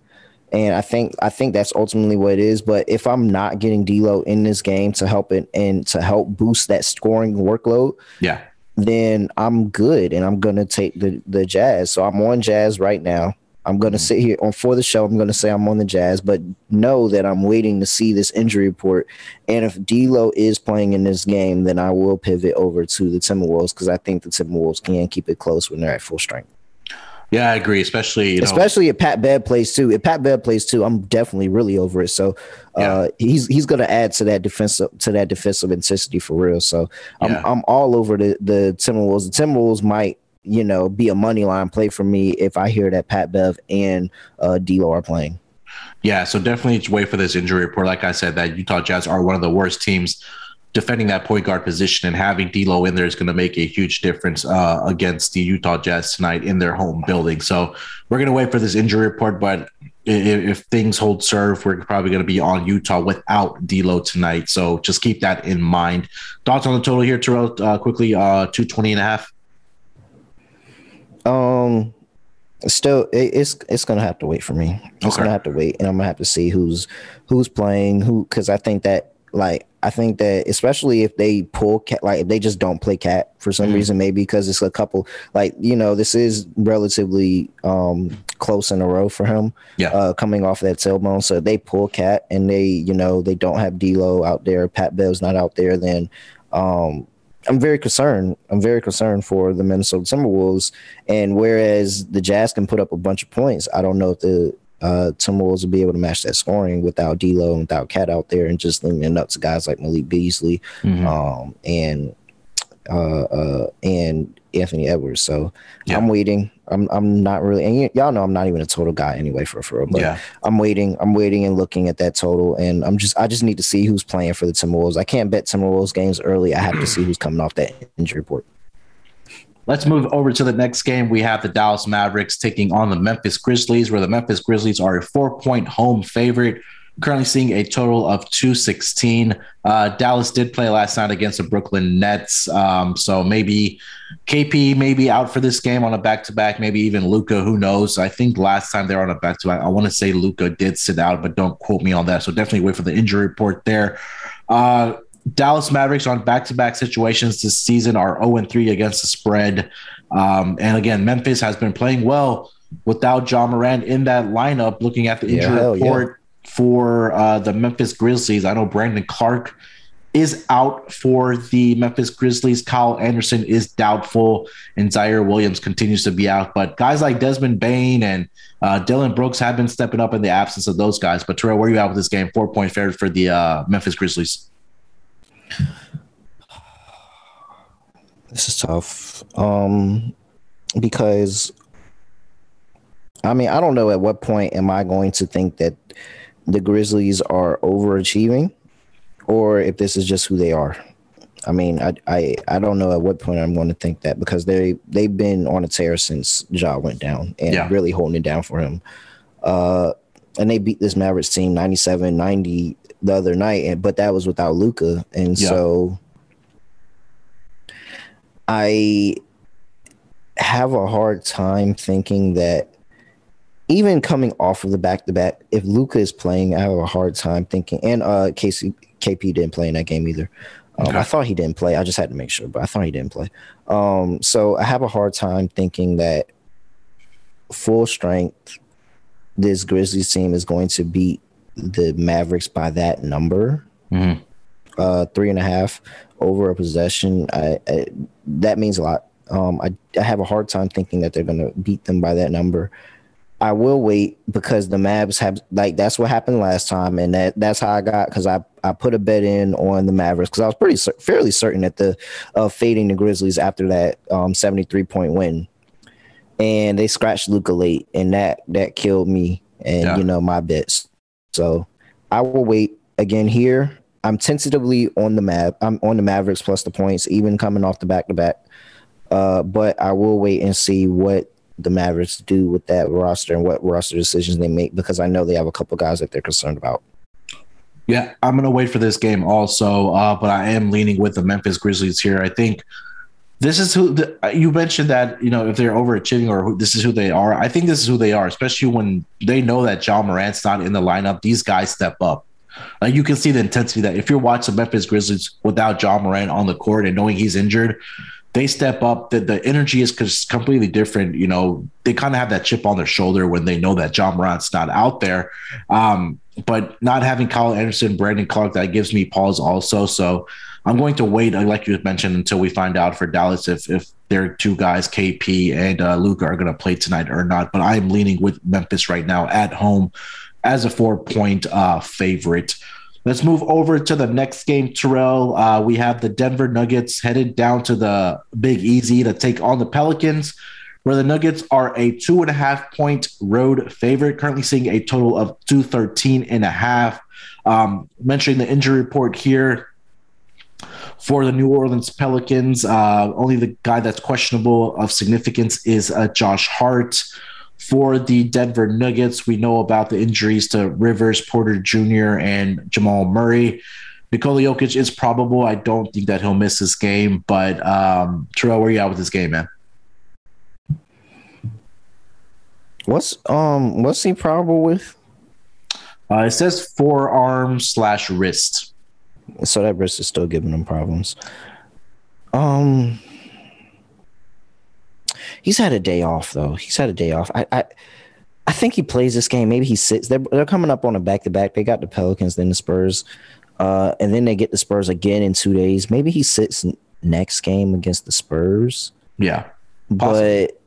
and I think I think that's ultimately what it is. But if I'm not getting D'Lo in this game to help it and to help boost that scoring workload, yeah, then I'm good and I'm gonna take the the Jazz. So I'm on Jazz right now. I'm gonna mm-hmm. sit here on for the show. I'm gonna say I'm on the Jazz, but know that I'm waiting to see this injury report. And if D'Lo is playing in this game, then I will pivot over to the Timberwolves because I think the Timberwolves can keep it close when they're at full strength. Yeah, I agree. Especially, especially know, if Pat Bev plays too. If Pat Bev plays too, I'm definitely really over it. So uh, yeah. he's he's going to add to that defensive to that defensive intensity for real. So I'm yeah. I'm all over the the Timberwolves. The Timberwolves might you know be a money line play for me if I hear that Pat Bev and uh, D'Lo are playing. Yeah, so definitely wait for this injury report. Like I said, that Utah Jazz are one of the worst teams defending that point guard position and having D'Lo in there is going to make a huge difference uh, against the Utah Jazz tonight in their home building. So we're going to wait for this injury report, but if, if things hold serve, we're probably going to be on Utah without D'Lo tonight. So just keep that in mind. Thoughts on the total here, Terrell? Uh, quickly, uh, 220 and a half. Um, still it's it's gonna have to wait for me. It's okay. gonna have to wait, and I'm gonna have to see who's who's playing who because I think that like I think that especially if they pull cat, like if they just don't play cat for some mm-hmm. reason, maybe because it's a couple, like you know, this is relatively um close in a row for him. Yeah, uh, coming off that tailbone, so they pull cat and they, you know, they don't have D'Lo out there, Pat Bev's not out there, then um I'm very concerned. I'm very concerned for the Minnesota Timberwolves. And whereas the Jazz can put up a bunch of points, I don't know if the uh, Timberwolves will be able to match that scoring without D'Lo and without Cat out there, and just limiting up to guys like Malik Beasley mm-hmm. um, and uh, uh, and Anthony Edwards. So yeah. I'm waiting. I'm I'm not really, and y- y'all know I'm not even a total guy anyway for for. But yeah. I'm waiting. I'm waiting and looking at that total, and I'm just I just need to see who's playing for the Timberwolves. I can't bet Timberwolves games early. I have to see who's coming off that injury report. Let's move over to the next game. We have the Dallas Mavericks taking on the Memphis Grizzlies, where the Memphis Grizzlies are a four point home favorite. Currently seeing a total of 216. Uh, Dallas did play last night against the Brooklyn Nets. Um, so maybe KP maybe out for this game on a back to back, maybe even Luka, who knows? I think last time they were on a back to back, I want to say Luka did sit out, but don't quote me on that. So definitely wait for the injury report there. Uh, Dallas Mavericks on back to back situations this season are 0 3 against the spread. Um, and again, Memphis has been playing well without Ja Morant in that lineup. Looking at the injury yeah, report yeah. for uh, the Memphis Grizzlies, I know Brandon Clarke is out for the Memphis Grizzlies. Kyle Anderson is doubtful, and Ziaire Williams continues to be out. But guys like Desmond Bane and uh, Dillon Brooks have been stepping up in the absence of those guys. But Terrell, where are you at with this game? Four point favorite for the uh, Memphis Grizzlies. This is tough. Um, because I mean, I don't know at what point am I going to think that the Grizzlies are overachieving or if this is just who they are. I mean, I I, I don't know at what point I'm going to think that because they they've been on a tear since Ja went down and yeah. really holding it down for him. Uh, and they beat this Mavericks team 97 90 the other night, and but that was without Luka, and yeah. so I have a hard time thinking that even coming off of the back to back, if Luka is playing, I have a hard time thinking. And uh, Casey KP didn't play in that game either. Um, okay. I thought he didn't play. I just had to make sure, but I thought he didn't play. Um, so I have a hard time thinking that full strength, this Grizzlies team is going to beat the Mavericks by that number, mm-hmm. uh, three and a half over a possession. I, I, that means a lot. Um, I, I have a hard time thinking that they're going to beat them by that number. I will wait because the Mavs have like that's what happened last time, and that that's how I got because I I put a bet in on the Mavericks because I was pretty fairly certain that the of uh, fading the Grizzlies after that um 73 point win, and they scratched Luka late, and that that killed me and yeah. you know my bets. So I will wait again here. I'm tentatively on the Mav. I'm on the Mavericks plus the points, even coming off the back to back. Uh, but I will wait and see what the Mavericks do with that roster and what roster decisions they make because I know they have a couple guys that they're concerned about. Yeah, I'm gonna wait for this game also, uh, but I am leaning with the Memphis Grizzlies here. I think this is who the, you mentioned that you know if they're overachieving or who, this is who they are. I think this is who they are, especially when they know that Ja Morant's not in the lineup. These guys step up. Like you can see the intensity that if you're watching Memphis Grizzlies without Ja Morant on the court and knowing he's injured, they step up. The, the energy is completely different. You know, they kind of have that chip on their shoulder when they know that Ja Morant's not out there. Um, but not having Kyle Anderson, Brandon Clarke, that gives me pause also. So I'm going to wait, like you mentioned, until we find out for Dallas if if their two guys, KP and uh, Luka, are going to play tonight or not. But I'm leaning with Memphis right now at home as a four point uh, favorite. Let's move over to the next game, Terrell. Uh, we have the Denver Nuggets headed down to the Big Easy to take on the Pelicans, where the Nuggets are a two and a half point road favorite, currently seeing a total of 213 and a half. Um, mentioning the injury report here for the New Orleans Pelicans, uh, only the guy that's questionable of significance is uh, Josh Hart for the Denver Nuggets. We know about the injuries to Rivers, Porter Jr., and Jamal Murray. Nikola Jokic is probable. I don't think that he'll miss this game, but um, Terrell, where are you at with this game, man? What's um what's he probable with? Uh, it says forearm slash wrist. So that wrist is still giving him problems. Um, He's had a day off though. He's had a day off. I I, I think he plays this game. Maybe he sits. They're they're coming up on a back to back. They got the Pelicans, then the Spurs, uh, and then they get the Spurs again in two days. Maybe he sits next game against the Spurs. Yeah, possibly. but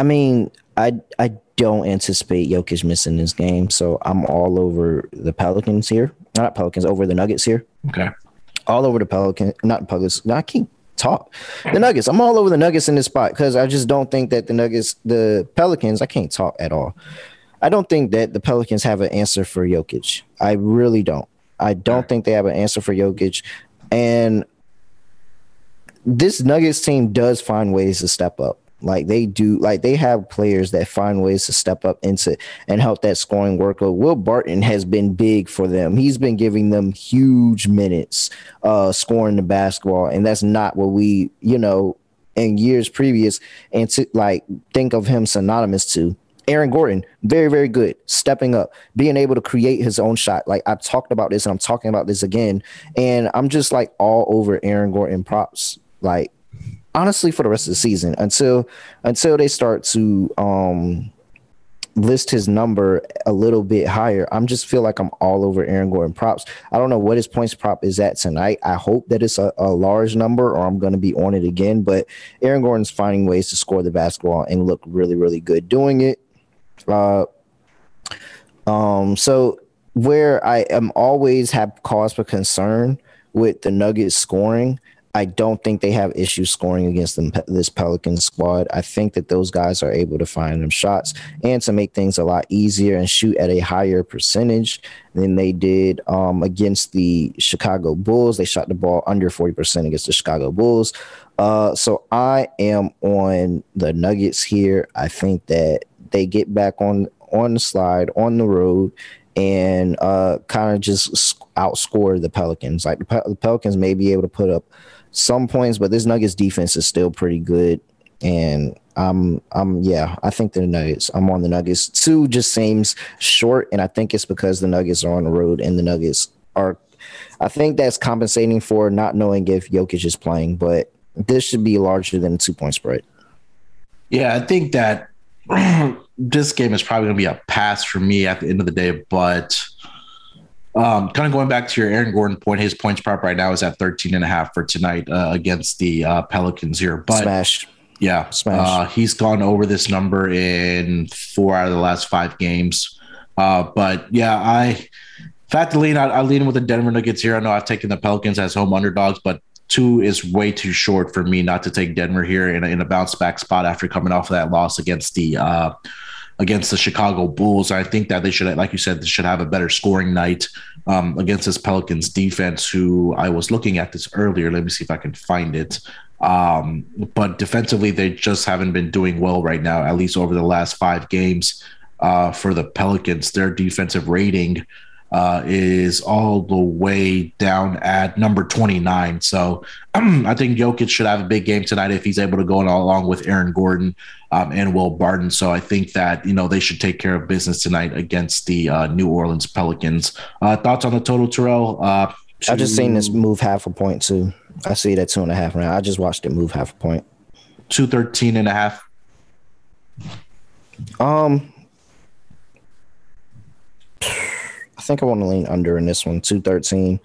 I mean, I I don't anticipate Jokic missing this game, so I'm all over the Pelicans here. Not Pelicans, over the Nuggets here. Okay. All over the Pelicans, not Pelicans. I can't talk. The Nuggets. I'm all over the Nuggets in this spot because I just don't think that the Nuggets, the Pelicans, I can't talk at all. I don't think that the Pelicans have an answer for Jokic. I really don't. I don't think they have an answer for Jokic. And this Nuggets team does find ways to step up. Like they do, like they have players that find ways to step up into and help that scoring workload. Will Barton has been big for them. He's been giving them huge minutes, uh, scoring the basketball, and that's not what we, you know, in years previous and to like think of him synonymous to. Aaron Gordon, very, very good, stepping up, being able to create his own shot. Like I've talked about this and I'm talking about this again. And I'm just like all over Aaron Gordon props. Like honestly for the rest of the season until until they start to um list his number a little bit higher. I'm just feel like I'm all over Aaron Gordon props. I don't know what his points prop is at tonight. I hope that it's a, a large number or I'm going to be on it again. But Aaron Gordon's finding ways to score the basketball and look really, really good doing it. Uh, um, so where I am always have cause for concern with the Nuggets scoring I don't think they have issues scoring against them, this Pelican squad. I think that those guys are able to find them shots and to make things a lot easier and shoot at a higher percentage than they did um, against the Chicago Bulls. They shot the ball under 40% against the Chicago Bulls. Uh, so I am on the Nuggets here. I think that they get back on on the slide on the road and uh, kind of just outscore the Pelicans. Like the, Pel- the Pelicans may be able to put up some points, but this Nuggets defense is still pretty good. And I'm, I'm, yeah, I think the Nuggets. I'm on the Nuggets. Two just seems short, and I think it's because the Nuggets are on the road, and the Nuggets are. I think that's compensating for not knowing if Jokic is playing, but this should be larger than a two point spread. Yeah, I think that this game is probably going to be a pass for me at the end of the day, but um, kind of going back to your Aaron Gordon point, his points prop right now is at 13 and a half for tonight uh, against the uh, Pelicans here. But Smash. Yeah, Smash. Uh, he's gone over this number in four out of the last five games. Uh, but yeah, I fact to lean, I, I lean with the Denver Nuggets here. I know I've taken the Pelicans as home underdogs, but two is way too short for me not to take Denver here in a, in a bounce back spot after coming off of that loss against the uh, against the Chicago Bulls. I think that they should, like you said, they should have a better scoring night um, against this Pelicans defense. Who I was looking at this earlier. Let me see if I can find it. Um, but defensively, they just haven't been doing well right now, at least over the last five games. Uh, for the Pelicans, their defensive rating uh, is all the way down at number 29. So I think Jokic should have a big game tonight if he's able to go along with Aaron Gordon um, and Will Barton. So I think that, you know, they should take care of business tonight against the uh, New Orleans Pelicans. Uh, thoughts on the total, Terrell? Uh, I just seen this move half a point too. I see that two and a half now. I just watched it move half a point. 213 and a half. Um, think I want to lean under in this one, 213.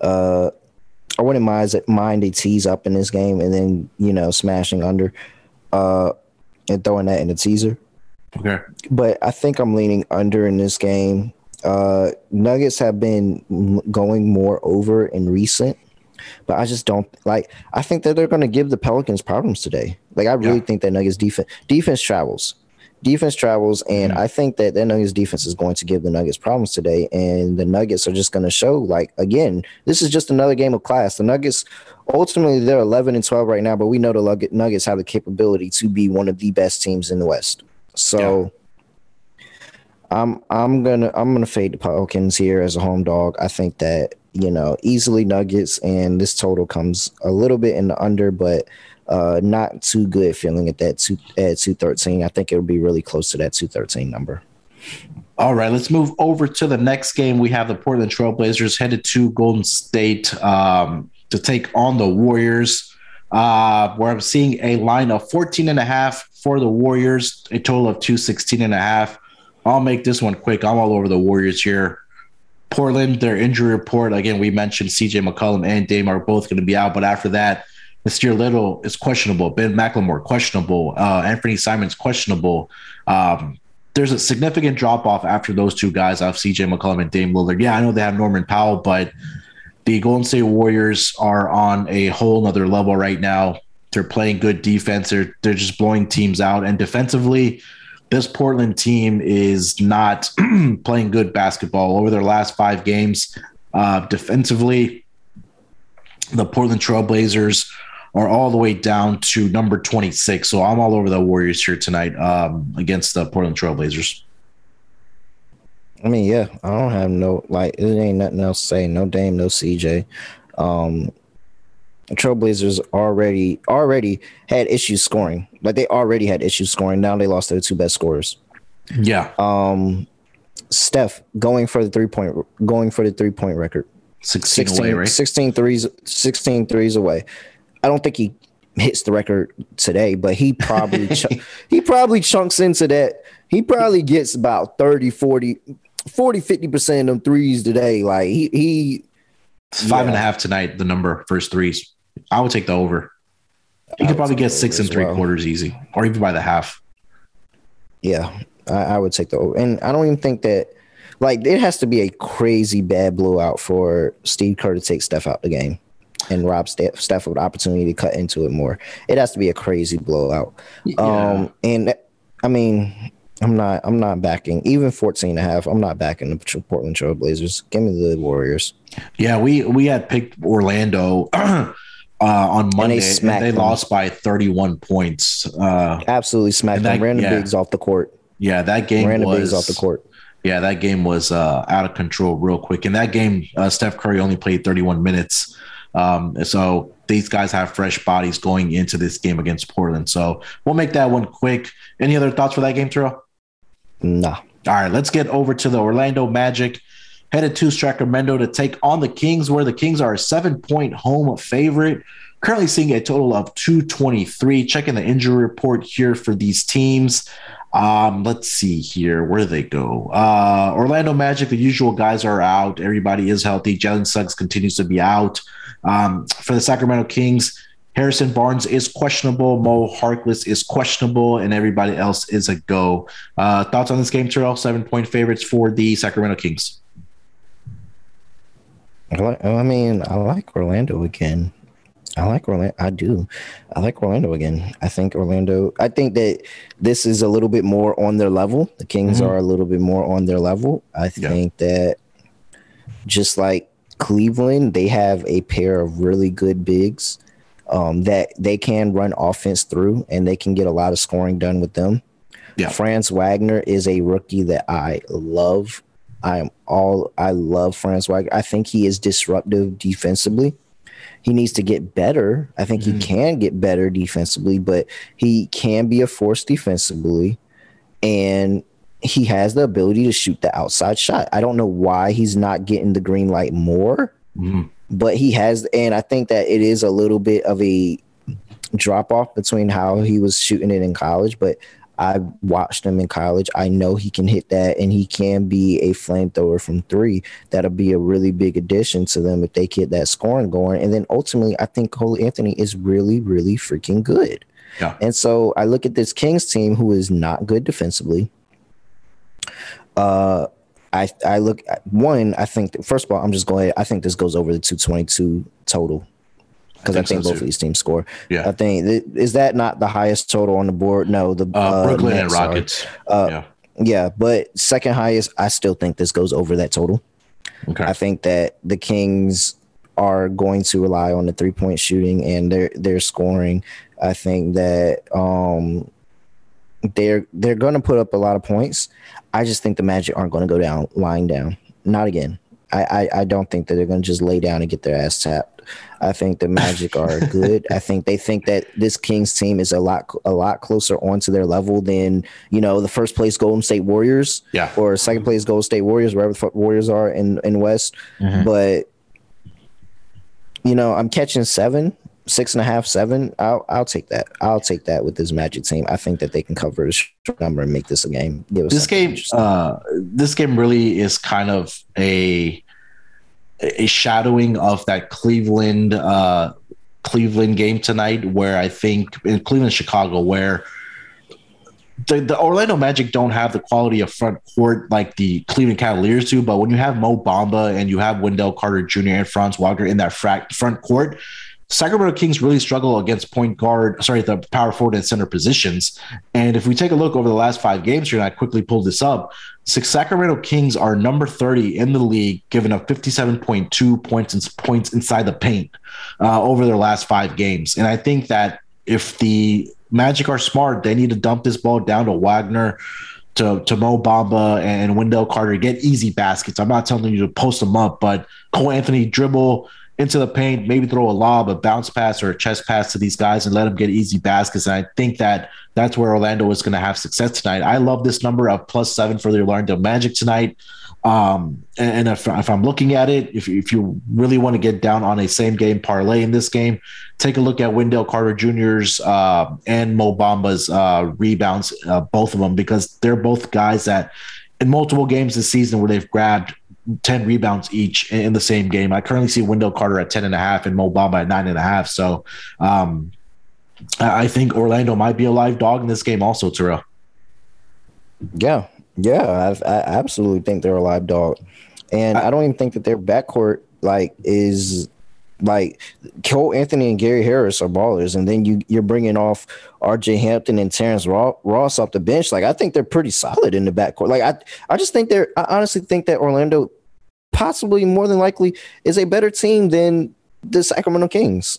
Uh, I wouldn't mind, mind a tease up in this game and then, you know, smashing under uh, and throwing that in the teaser. Okay. But I think I'm leaning under in this game. Uh, Nuggets have been going more over in recent, but I just don't like. I think that they're going to give the Pelicans problems today. Like I really yeah. think that Nuggets defense defense travels, defense travels, and mm-hmm. I think that the Nuggets defense is going to give the Nuggets problems today. And the Nuggets are just going to show like again, this is just another game of class. The Nuggets ultimately they're 11 and 12 right now, but we know the Nuggets have the capability to be one of the best teams in the West. So. Yeah I'm I'm gonna I'm gonna fade the Pelicans here as a home dog. I think that you know easily Nuggets and this total comes a little bit in the under, but uh, not too good feeling at that two at two thirteen. I think it'll be really close to that two thirteen number. All right, let's move over to the next game. We have the Portland Trailblazers headed to Golden State um, to take on the Warriors. Uh, where I'm seeing a line of 14 and a half for the Warriors, a total of 216 and a half. I'll make this one quick. I'm all over the Warriors here. Portland, their injury report again. We mentioned C.J. McCollum and Dame are both going to be out, but after that, Nassir Little is questionable. Ben McLemore questionable. Uh, Anthony Simons questionable. Um, there's a significant drop off after those two guys off C.J. McCollum and Dame Lillard. Yeah, I know they have Norman Powell, but the Golden State Warriors are on a whole nother level right now. They're playing good defense. They're they're just blowing teams out, and defensively this Portland team is not playing good basketball over their last five games. Uh, defensively, the Portland Trailblazers are all the way down to number 26. So I'm all over the Warriors here tonight um, against the Portland Trailblazers. I mean, yeah, I don't have no like it ain't nothing else to say. No Dame, no CJ. Um, Trailblazers already already had issues scoring. Like they already had issues scoring. Now they lost their two best scorers. Yeah. Um Steph going for the three point going for the three point record. 16, 16 away, right? 16 threes 16 threes away. I don't think he hits the record today, but he probably ch- he probably chunks into that. He probably gets about 30 40 40 50% of them threes today. Like he he five yeah. and a half tonight, the number first threes. I would take the over. He could probably get six and three well. quarters easy, or even by the half. Yeah, I, I, would take the over, and I don't even think that like it has to be a crazy bad blowout for Steve Kerr to take Steph out the game and rob of the opportunity to cut into it more. It has to be a crazy blowout. Yeah. Um, and I mean, I'm not I'm not backing even 14 and a half. I'm not backing the Portland Trail Blazers. Give me the Warriors. Yeah, we we had picked Orlando uh, on Monday. And they, and they lost by 31 points. Uh, Absolutely smacked that, them. Ran the yeah. bigs off the court. Yeah, that game ran was, the bigs off the court. Yeah, that game was uh, out of control real quick. In that game, uh, Steph Curry only played 31 minutes. Um, so these guys have fresh bodies going into this game against Portland. So we'll make that one quick. Any other thoughts for that game, Terrell? Nah. All right, let's get over to the Orlando Magic headed to Sacramento to take on the Kings, where the Kings are a seven point home favorite. Currently seeing a total of 223. Checking the injury report here for these teams. Um, let's see here. Where do they go? Uh, Orlando Magic, the usual guys are out. Everybody is healthy. Jalen Suggs continues to be out. Um, for the Sacramento Kings, Harrison Barnes is questionable. Mo Harkless is questionable, and everybody else is a go. Uh, thoughts on this game, Terrell? Seven point favorites for the Sacramento Kings. I, like, I mean, I like Orlando again. I like Orlando. I do. I like Orlando again. I think Orlando. I think that this is a little bit more on their level. The Kings mm-hmm. are a little bit more on their level. I think yeah. that just like Cleveland, they have a pair of really good bigs um, that they can run offense through, and they can get a lot of scoring done with them. Yeah. Franz Wagner is a rookie that I love. I am all I love Franz Wagner. I think he is disruptive defensively. He needs to get better. I think mm-hmm. he can get better defensively, but he can be a force defensively. And he has the ability to shoot the outside shot. I don't know why he's not getting the green light more, mm-hmm. but he has. And I think that it is a little bit of a drop off between how he was shooting it in college. But I watched him in college. I know he can hit that and he can be a flamethrower from three. That'll be a really big addition to them if they get that scoring going. And then ultimately, I think Cole Anthony is really, really freaking good. Yeah. And so I look at this Kings team who is not good defensively. Uh, I I look at one. I think first of all, I'm just going. I think this goes over the 222 total because I, I, think, so both too. of these teams score. Yeah, I think is that not the highest total on the board? No, the uh, uh, Brooklyn and Rockets. Uh, yeah, yeah, but second highest. I still think this goes over that total. Okay, I think that the Kings are going to rely on the three point shooting and their their scoring. I think that um they're they're going to put up a lot of points. I just think the Magic aren't going to go down lying down. Not again. I, I, I don't think that they're going to just lay down and get their ass tapped. I think the Magic are good. I think they think that this Kings team is a lot a lot closer onto their level than you know the first place Golden State Warriors, yeah, or second place Golden State Warriors, wherever the Warriors are in in West. Mm-hmm. But you know, I'm catching seven, six and a half, seven. I'll I'll take that. I'll take that with this Magic team. I think that they can cover short number and make this a game. this game, uh, this game really is kind of a a shadowing of that Cleveland uh, Cleveland game tonight, where I think in Cleveland Chicago, where the, the Orlando Magic don't have the quality of front court like the Cleveland Cavaliers do, but when you have Mo Bamba and you have Wendell Carter Jr. and Franz Wagner in that front court, Sacramento Kings really struggle against point guard, sorry, the power forward and center positions. And if we take a look over the last five games here, and I quickly pulled this up, six Sacramento Kings are number 30 in the league, giving up 57.2 points and points inside the paint uh, over their last five games. And I think that if the Magic are smart, they need to dump this ball down to Wagner to, to Mo Bamba and Wendell Carter, get easy baskets. I'm not telling you to post them up, but Cole Anthony dribble, into the paint, maybe throw a lob, a bounce pass, or a chest pass to these guys and let them get easy baskets. And I think that that's where Orlando is going to have success tonight. I love this number of plus seven for the Orlando Magic tonight. Um, and, if, if, I'm looking at it, if, if you really want to get down on a same game parlay in this game, take a look at Wendell Carter Jr.'s uh, and Mo Bamba's uh, rebounds, uh, both of them, because they're both guys that in multiple games this season where they've grabbed 10 rebounds each in the same game. I currently see Wendell Carter at 10 and a half and Mo Bamba at nine and a half. So um, I think Orlando might be a live dog in this game also, Terrell. Yeah. Yeah. I, I absolutely think they're a live dog. And I, I don't even think that their backcourt like is like Cole Anthony and Gary Harris are ballers, and then you you're bringing off R.J. Hampton and Terrence Ross off the bench. Like I think they're pretty solid in the backcourt. Like I I just think they're I honestly think that Orlando possibly more than likely is a better team than the Sacramento Kings.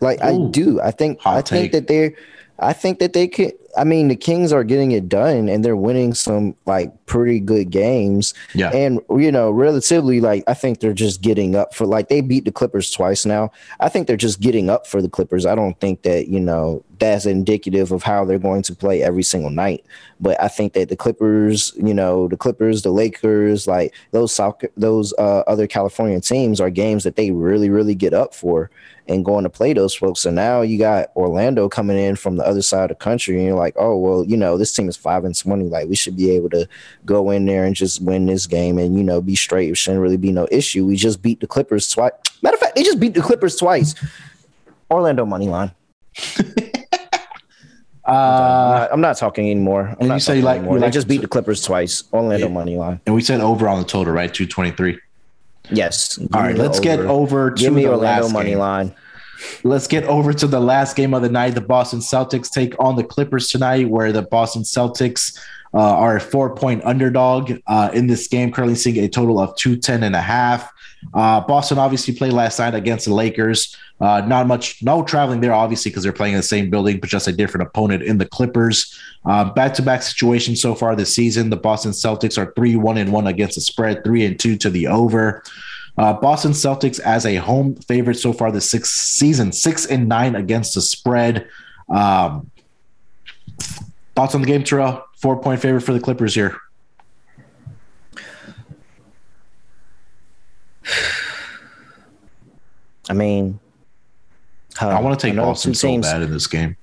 Like Ooh, I do. I think I think that they're I think that they could I mean, the Kings are getting it done and they're winning some like pretty good games. Yeah. And, you know, relatively, like, I think they're just getting up for like they beat the Clippers twice now. I think they're just getting up for the Clippers. I don't think that, you know, that's indicative of how they're going to play every single night. But I think that the Clippers, you know, the Clippers, the Lakers, like those South, those uh, other California teams are games that they really, really get up for and going to play those folks. So now you got Orlando coming in from the other side of the country, and you're like, oh well, you know, this team is five and twenty. Like we should be able to go in there and just win this game and you know be straight. It shouldn't really be no issue. We just beat the Clippers twice. Matter of fact, they just beat the Clippers twice Orlando money line. Uh, I'm, not, talking anymore. I'm and not you say you like- anymore. They like just beat the Clippers twice. Orlando Yeah. money line. and we said over on the total, right? 223. Yes. Give All me right, let's get over to Give me the Orlando last money game. line. Let's get over to the last game of the night. The Boston Celtics take on the Clippers tonight, where the Boston Celtics uh, are a four point underdog uh, in this game, currently seeing a total of 210 and a half. Uh, Boston obviously played last night against the Lakers. Uh, not much, no traveling there, obviously, because they're playing in the same building, but just a different opponent in the Clippers. Back to back situation so far this season. The Boston Celtics are 3 1 and 1 against the spread, 3 and 2 to the over. Uh, Boston Celtics as a home favorite so far this six season, six and nine against the spread. Um, thoughts on the game, Terrell? Four point favorite for the Clippers here. I mean, uh, I want to take Boston so teams- bad in this game.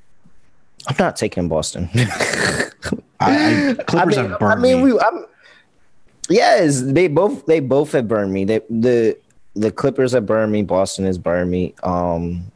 I'm not taking Boston. I, I, Clippers I mean, have burned I mean, me. we. I'm, yes, they both. They both have burned me. They, the the Clippers have burned me. Boston has burned me. Um,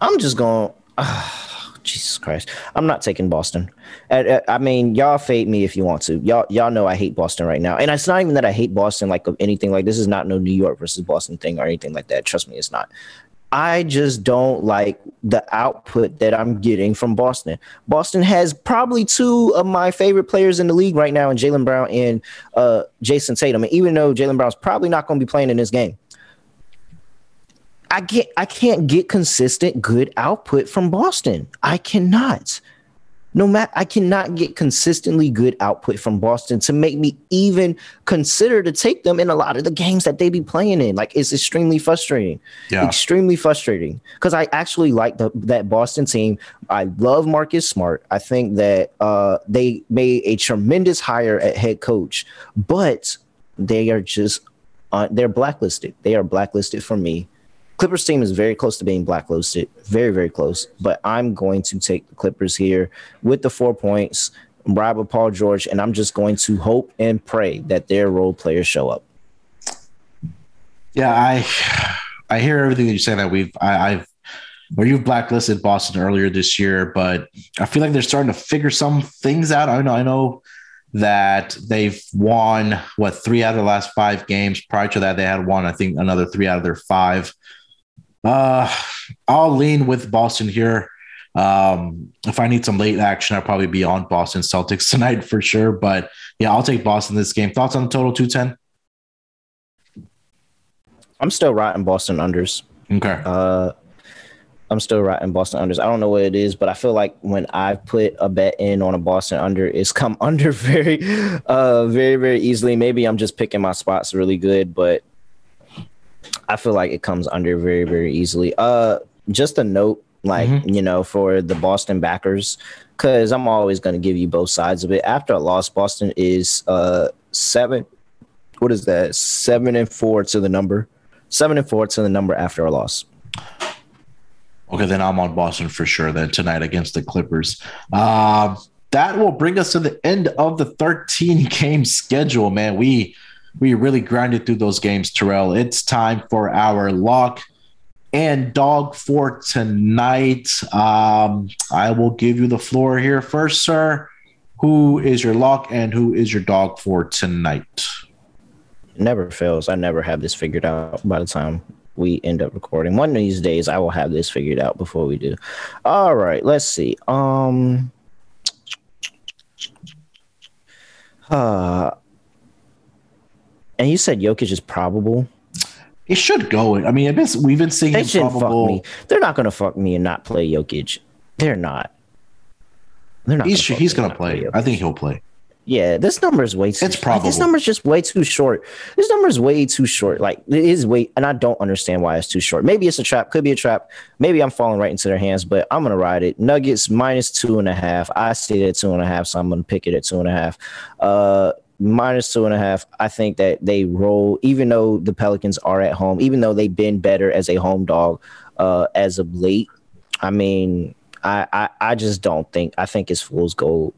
I'm just going. ah, Jesus Christ! I'm not taking Boston. Uh, I mean, y'all fade me if you want to. Y'all, y'all know I hate Boston right now, and it's not even that I hate Boston like anything. Like this is not no New York versus Boston thing or anything like that. Trust me, it's not. I just don't like the output that I'm getting from Boston. Boston has probably two of my favorite players in the league right now, and Jaylen Brown and uh, Jayson Tatum. And even though Jaylen Brown's probably not going to be playing in this game, I get I can't get consistent good output from Boston. I cannot. No matter I cannot get consistently good output from Boston to make me even consider to take them in a lot of the games that they be playing in. Like it's extremely frustrating. Yeah. Extremely frustrating. Because I actually like the that Boston team. I love Marcus Smart. I think that uh they made a tremendous hire at head coach, but they are just uh, they're blacklisted. They are blacklisted for me. Clippers team is very close to being blacklisted, very very close. But I'm going to take the Clippers here with the four points, ride with Paul George, and I'm just going to hope and pray that their role players show up. Yeah, I I hear everything that you're saying. That we've I, I've or you've blacklisted Boston earlier this year, but I feel like they're starting to figure some things out. I know I know that they've won what three out of the last five games. Prior to that, they had won I think another three out of their five. Uh, I'll lean with Boston here. Um, if I need some late action, I'll probably be on Boston Celtics tonight for sure. But yeah, I'll take Boston this game. Thoughts on the total two ten? I'm still riding Boston unders. Okay. Uh, I'm still riding Boston unders. I don't know what it is, but I feel like when I put a bet in on a Boston under, it's come under very, uh, very, very easily. Maybe I'm just picking my spots really good, but I feel like it comes under very, very easily. Uh, just a note, like you know, for the Boston backers, because I'm always going to give you both sides of it. After a loss, Boston is uh seven. What is that? Seven and four to the number. Seven and four to the number after a loss. Okay, then I'm on Boston for sure. Then tonight against the Clippers. Um, that will bring us to the end of the 13 game schedule. Man, we we really grinded through those games, Terrell. It's time for our lock and dog for tonight. Um, I will give you the floor here first, sir. Who is your lock and who is your dog for tonight? never fails. I never have this figured out by the time we end up recording. One of these days I will have this figured out before we do. All right, let's see. Um uh and you said Jokic is probable. It should go. I mean, it's been, we've been seeing They him shouldn't probable. fuck me. They're not gonna fuck me and not play Jokic. They're not. They're not. He's fuck he's gonna and not play. I think he'll play. Yeah, this number is way too. It's like, probable. this number is just way too short. This number is way too short. Like it is way, and I don't understand why it's too short. Maybe it's a trap. Could be a trap. Maybe I'm falling right into their hands, but I'm gonna ride it. Nuggets minus two and a half. I see it at two and a half, so I'm gonna pick it at two and a half. Uh, minus two and a half. I think that they roll, even though the Pelicans are at home, even though they've been better as a home dog uh, as of late. I mean, I, I I just don't think. I think it's fool's gold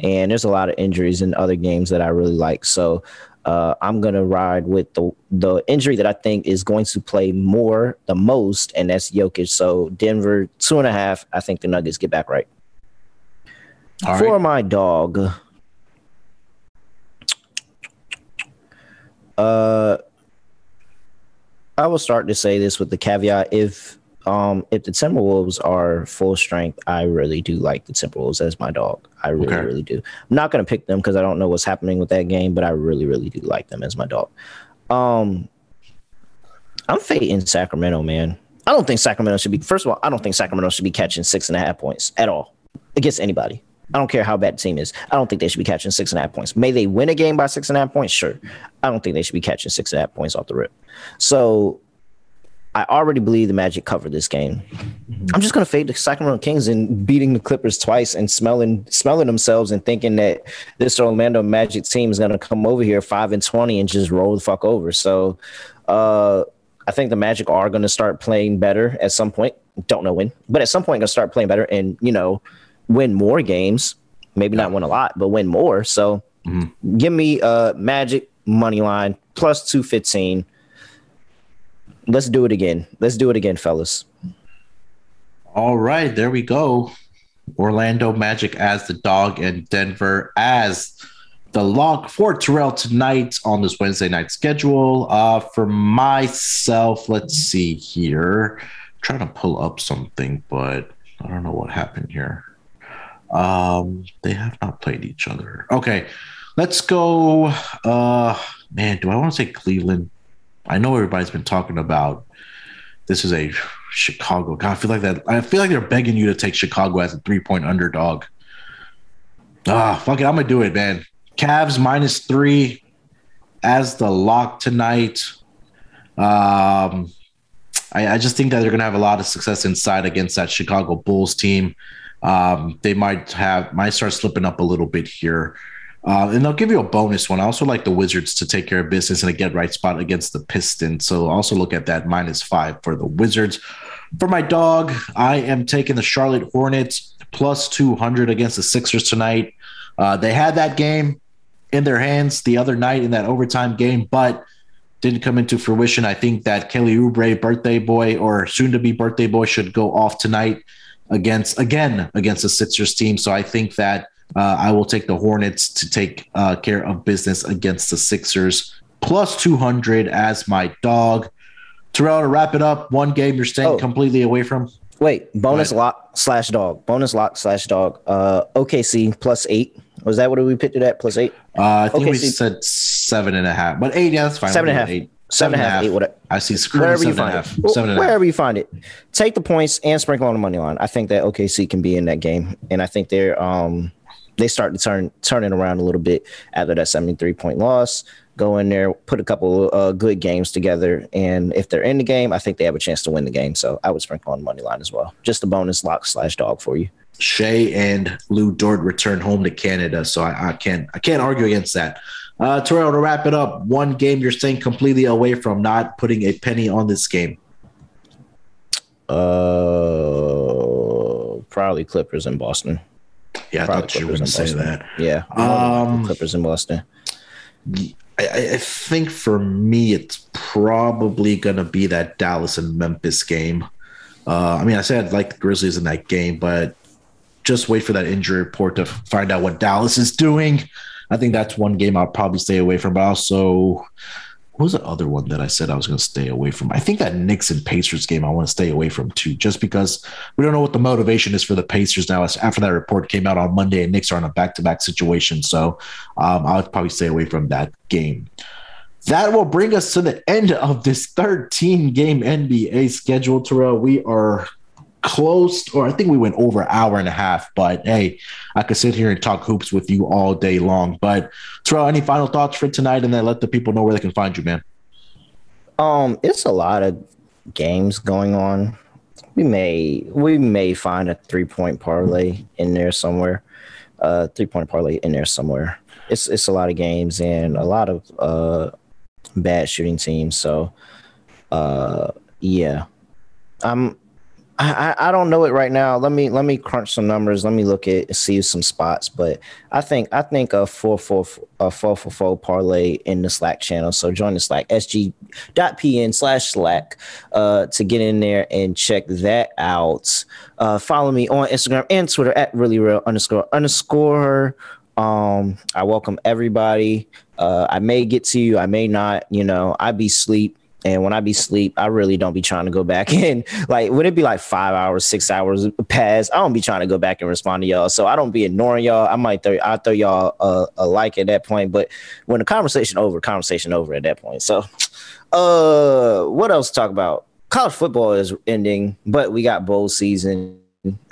and there's a lot of injuries in other games that I really like. So Uh, I'm gonna ride with the the injury that I think is going to play more the most, and that's Jokic. So Denver two and a half. I think the Nuggets get back right. All For right. my dog, uh, I will start to say this with the caveat: if um if the Timberwolves are full strength, I really do like the Timberwolves as my dog. I really, Okay. really do. I'm not gonna pick them because I don't know what's happening with that game, but I really, really do like them as my dog. Um, I'm fading Sacramento, man. I don't think Sacramento should be. First of all, I don't think Sacramento should be catching six and a half points at all against anybody. I don't care how bad the team is. I don't think they should be catching six and a half points. May they win a game by six and a half points? Sure. I don't think they should be catching six and a half points off the rip. So I already believe the Magic covered this game. I'm just gonna fade the Sacramento Kings and beating the Clippers twice and smelling smelling themselves and thinking that this Orlando Magic team is gonna come over here five and twenty and just roll the fuck over. So uh I think the Magic are gonna start playing better at some point. Don't know when, but at some point gonna start playing better and you know win more games. Maybe not win a lot, but win more. So give me uh Magic money line plus two fifteen. Let's do it again. Let's do it again, fellas. All right, there we go. Orlando Magic as the dog and Denver as the lock for Terrell tonight on this Wednesday night schedule. Uh, for myself, let's see here. trying to pull up something, but I don't know what happened here. Um, they have not played each other. Okay, let's go. Uh, man, do I want to say Cleveland? I know everybody's been talking about this is a Chicago. God, I feel like that. I feel like they're begging you to take Chicago as a three point underdog. Ah, fuck it. I'm gonna do it, man. Cavs minus three as the lock tonight. Um, I, I just think that they're gonna have a lot of success inside against that Chicago Bulls team. Um, they might have might start slipping up a little bit here. Uh, and they'll give you a bonus one. I also like the Wizards to take care of business in a get right spot against the Pistons. So also look at that minus five for the Wizards. For my dog, I am taking the Charlotte Hornets plus 200 against the Sixers tonight. Uh, they had that game in their hands the other night in that overtime game, but didn't come into fruition. I think that Kelly Oubre, birthday boy or soon to be birthday boy, should go off tonight against again against the Sixers team. So I think that uh, I will take the Hornets to take uh, care of business against the Sixers plus 200 as my dog. Terrell, to wrap it up, one game you're staying Oh. completely away from. Wait, bonus lock slash dog. Bonus lock slash dog. Uh, OKC plus eight. Was that what we picked it at? Plus eight. Uh, I think Okay, we said seven and a half, but eight, yeah, that's fine. Seven and a half. Eight. Seven and a half, eight, whatever. I see Wherever you seven and a find half. it. Seven and a half. Wherever you find it. Take the points and sprinkle on the money line. I think that OKC can be in that game. And I think they're um they start to turn turn it around a little bit after that 73 point loss. Go in there, put a couple uh, good games together, and if they're in the game, I think they have a chance to win the game. So I would sprinkle on the money line as well. Just a bonus lock slash dog for you. Shai and Lu Dort return home to Canada, so I, I can't I can't argue against that. Uh, Terrell, to wrap it up, one game you're staying completely away from, not putting a penny on this game. Uh, probably Clippers in Boston. Yeah, I Probably thought you were going to say that. Yeah, Um, Clippers in Boston. I, I I think for me, it's probably going to be that Dallas and Memphis game. Uh, I mean, I said I'd like the Grizzlies in that game, but just wait for that injury report to find out what Dallas is doing. I think that's one game I'll probably stay away from. But also, what was the other one that I said I was going to stay away from? I think that Knicks and Pacers game I want to stay away from too, just because we don't know what the motivation is for the Pacers now. After that report came out on Monday, and Knicks are in a back-to-back situation, so um, I would probably stay away from that game. That will bring us to the end of this 13 game NBA schedule, Terrell. We are close, or I think we went over an hour and a half, but hey, I could sit here and talk hoops with you all day long. But Terrell, any final thoughts for tonight? And then let the people know where they can find you, man. Um, it's a lot of games going on. We may we may find a three point parlay in there somewhere. Uh, three point parlay in there somewhere. It's it's a lot of games and a lot of uh bad shooting teams. So, uh, yeah, I'm I, I don't know it right now. Let me let me crunch some numbers. Let me look at see some spots. But I think I think a four four a four four four parlay in the Slack channel. So join the Slack sg.pn slash Slack uh, to get in there and check that out. Uh, follow me on Instagram and Twitter at really real underscore underscore. Um, I welcome everybody. Uh, I may get to you. I may not. You know, I be sleep. And when I be sleep, I really don't be trying to go back in. Like, would it be like five hours, six hours pass? I don't be trying to go back and respond to y'all. So I don't be ignoring y'all. I might throw I throw y'all a, a like at that point. But when the conversation over, conversation over at that point. So uh what else to talk about? College football is ending, but we got bowl season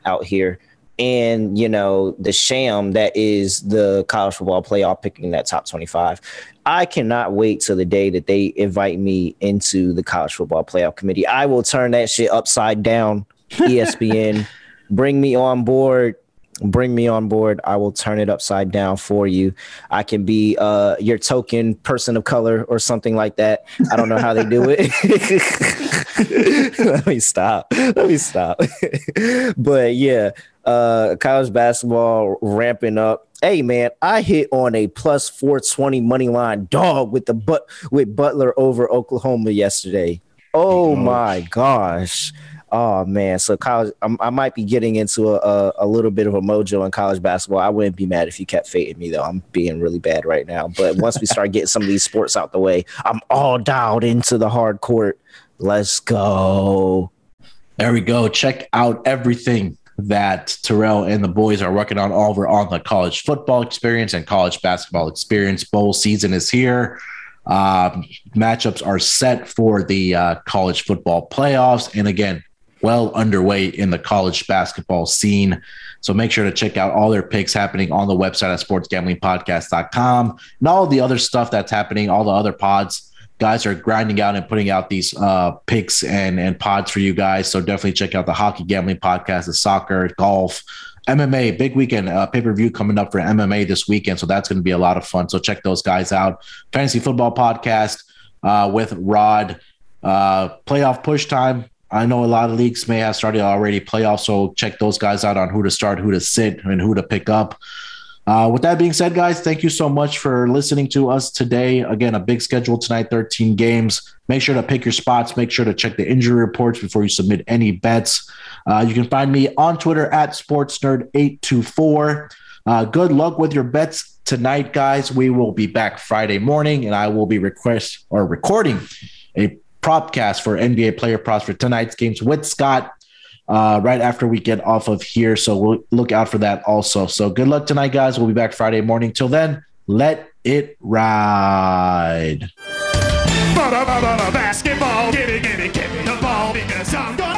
out here and you know the sham that is the college football playoff picking that top 25 i cannot wait till the day that they invite me into the college football playoff committee. I will turn that shit upside down. Espn bring me on board. Bring me on board. I will turn it upside down for you. I can be uh your token person of color or something like that. I don't know how they do it. Let me stop. Let me stop. But yeah uh college basketball ramping up. Hey man i hit on a plus 420 money line dog with the but with butler over oklahoma yesterday. Oh my gosh. Oh man. So college I'm, i might be getting into a, a, a, little bit of a mojo in college basketball. I wouldn't be mad if you kept fading me though. I'm being really bad right now. But once we start getting some of these sports out the way i'm all dialed into the hard court. Let's go. There we go. Check out everything that Terrell and the boys are working on all over on the college football experience and college basketball experience. Bowl season is here. Um, matchups are set for the uh, college football playoffs. And again, well underway in the college basketball scene. So make sure to check out all their picks happening on the website at sportsgamblingpodcast.com and all the other stuff that's happening, all the other pods guys are grinding out and putting out these uh, picks and and pods for you guys. So definitely check out the hockey gambling podcast, the soccer, golf, MMA. Big weekend uh, pay per view coming up for MMA this weekend, so that's going to be a lot of fun. So check those guys out. Fantasy football podcast uh, with Rod. Uh, playoff push time. I know a lot of leagues may have started already playoffs, so check those guys out on who to start, who to sit, and who to pick up. Uh, with that being said, guys, thank you so much for listening to us today. Again, a big schedule tonight, 13 games. Make sure to pick your spots. Make sure to check the injury reports before you submit any bets. Uh, you can find me on Twitter at SportsNerd824. Uh, good luck with your bets tonight, guys. We will be back Friday morning, and I will be request or recording a propcast for NBA player props for tonight's games with Scott uh, right after we get off of here. So we'll look out for that also. So good luck tonight, guys. We'll be back Friday morning. Till then, let it ride. Basketball, give me, give me, give me the ball because I'm going.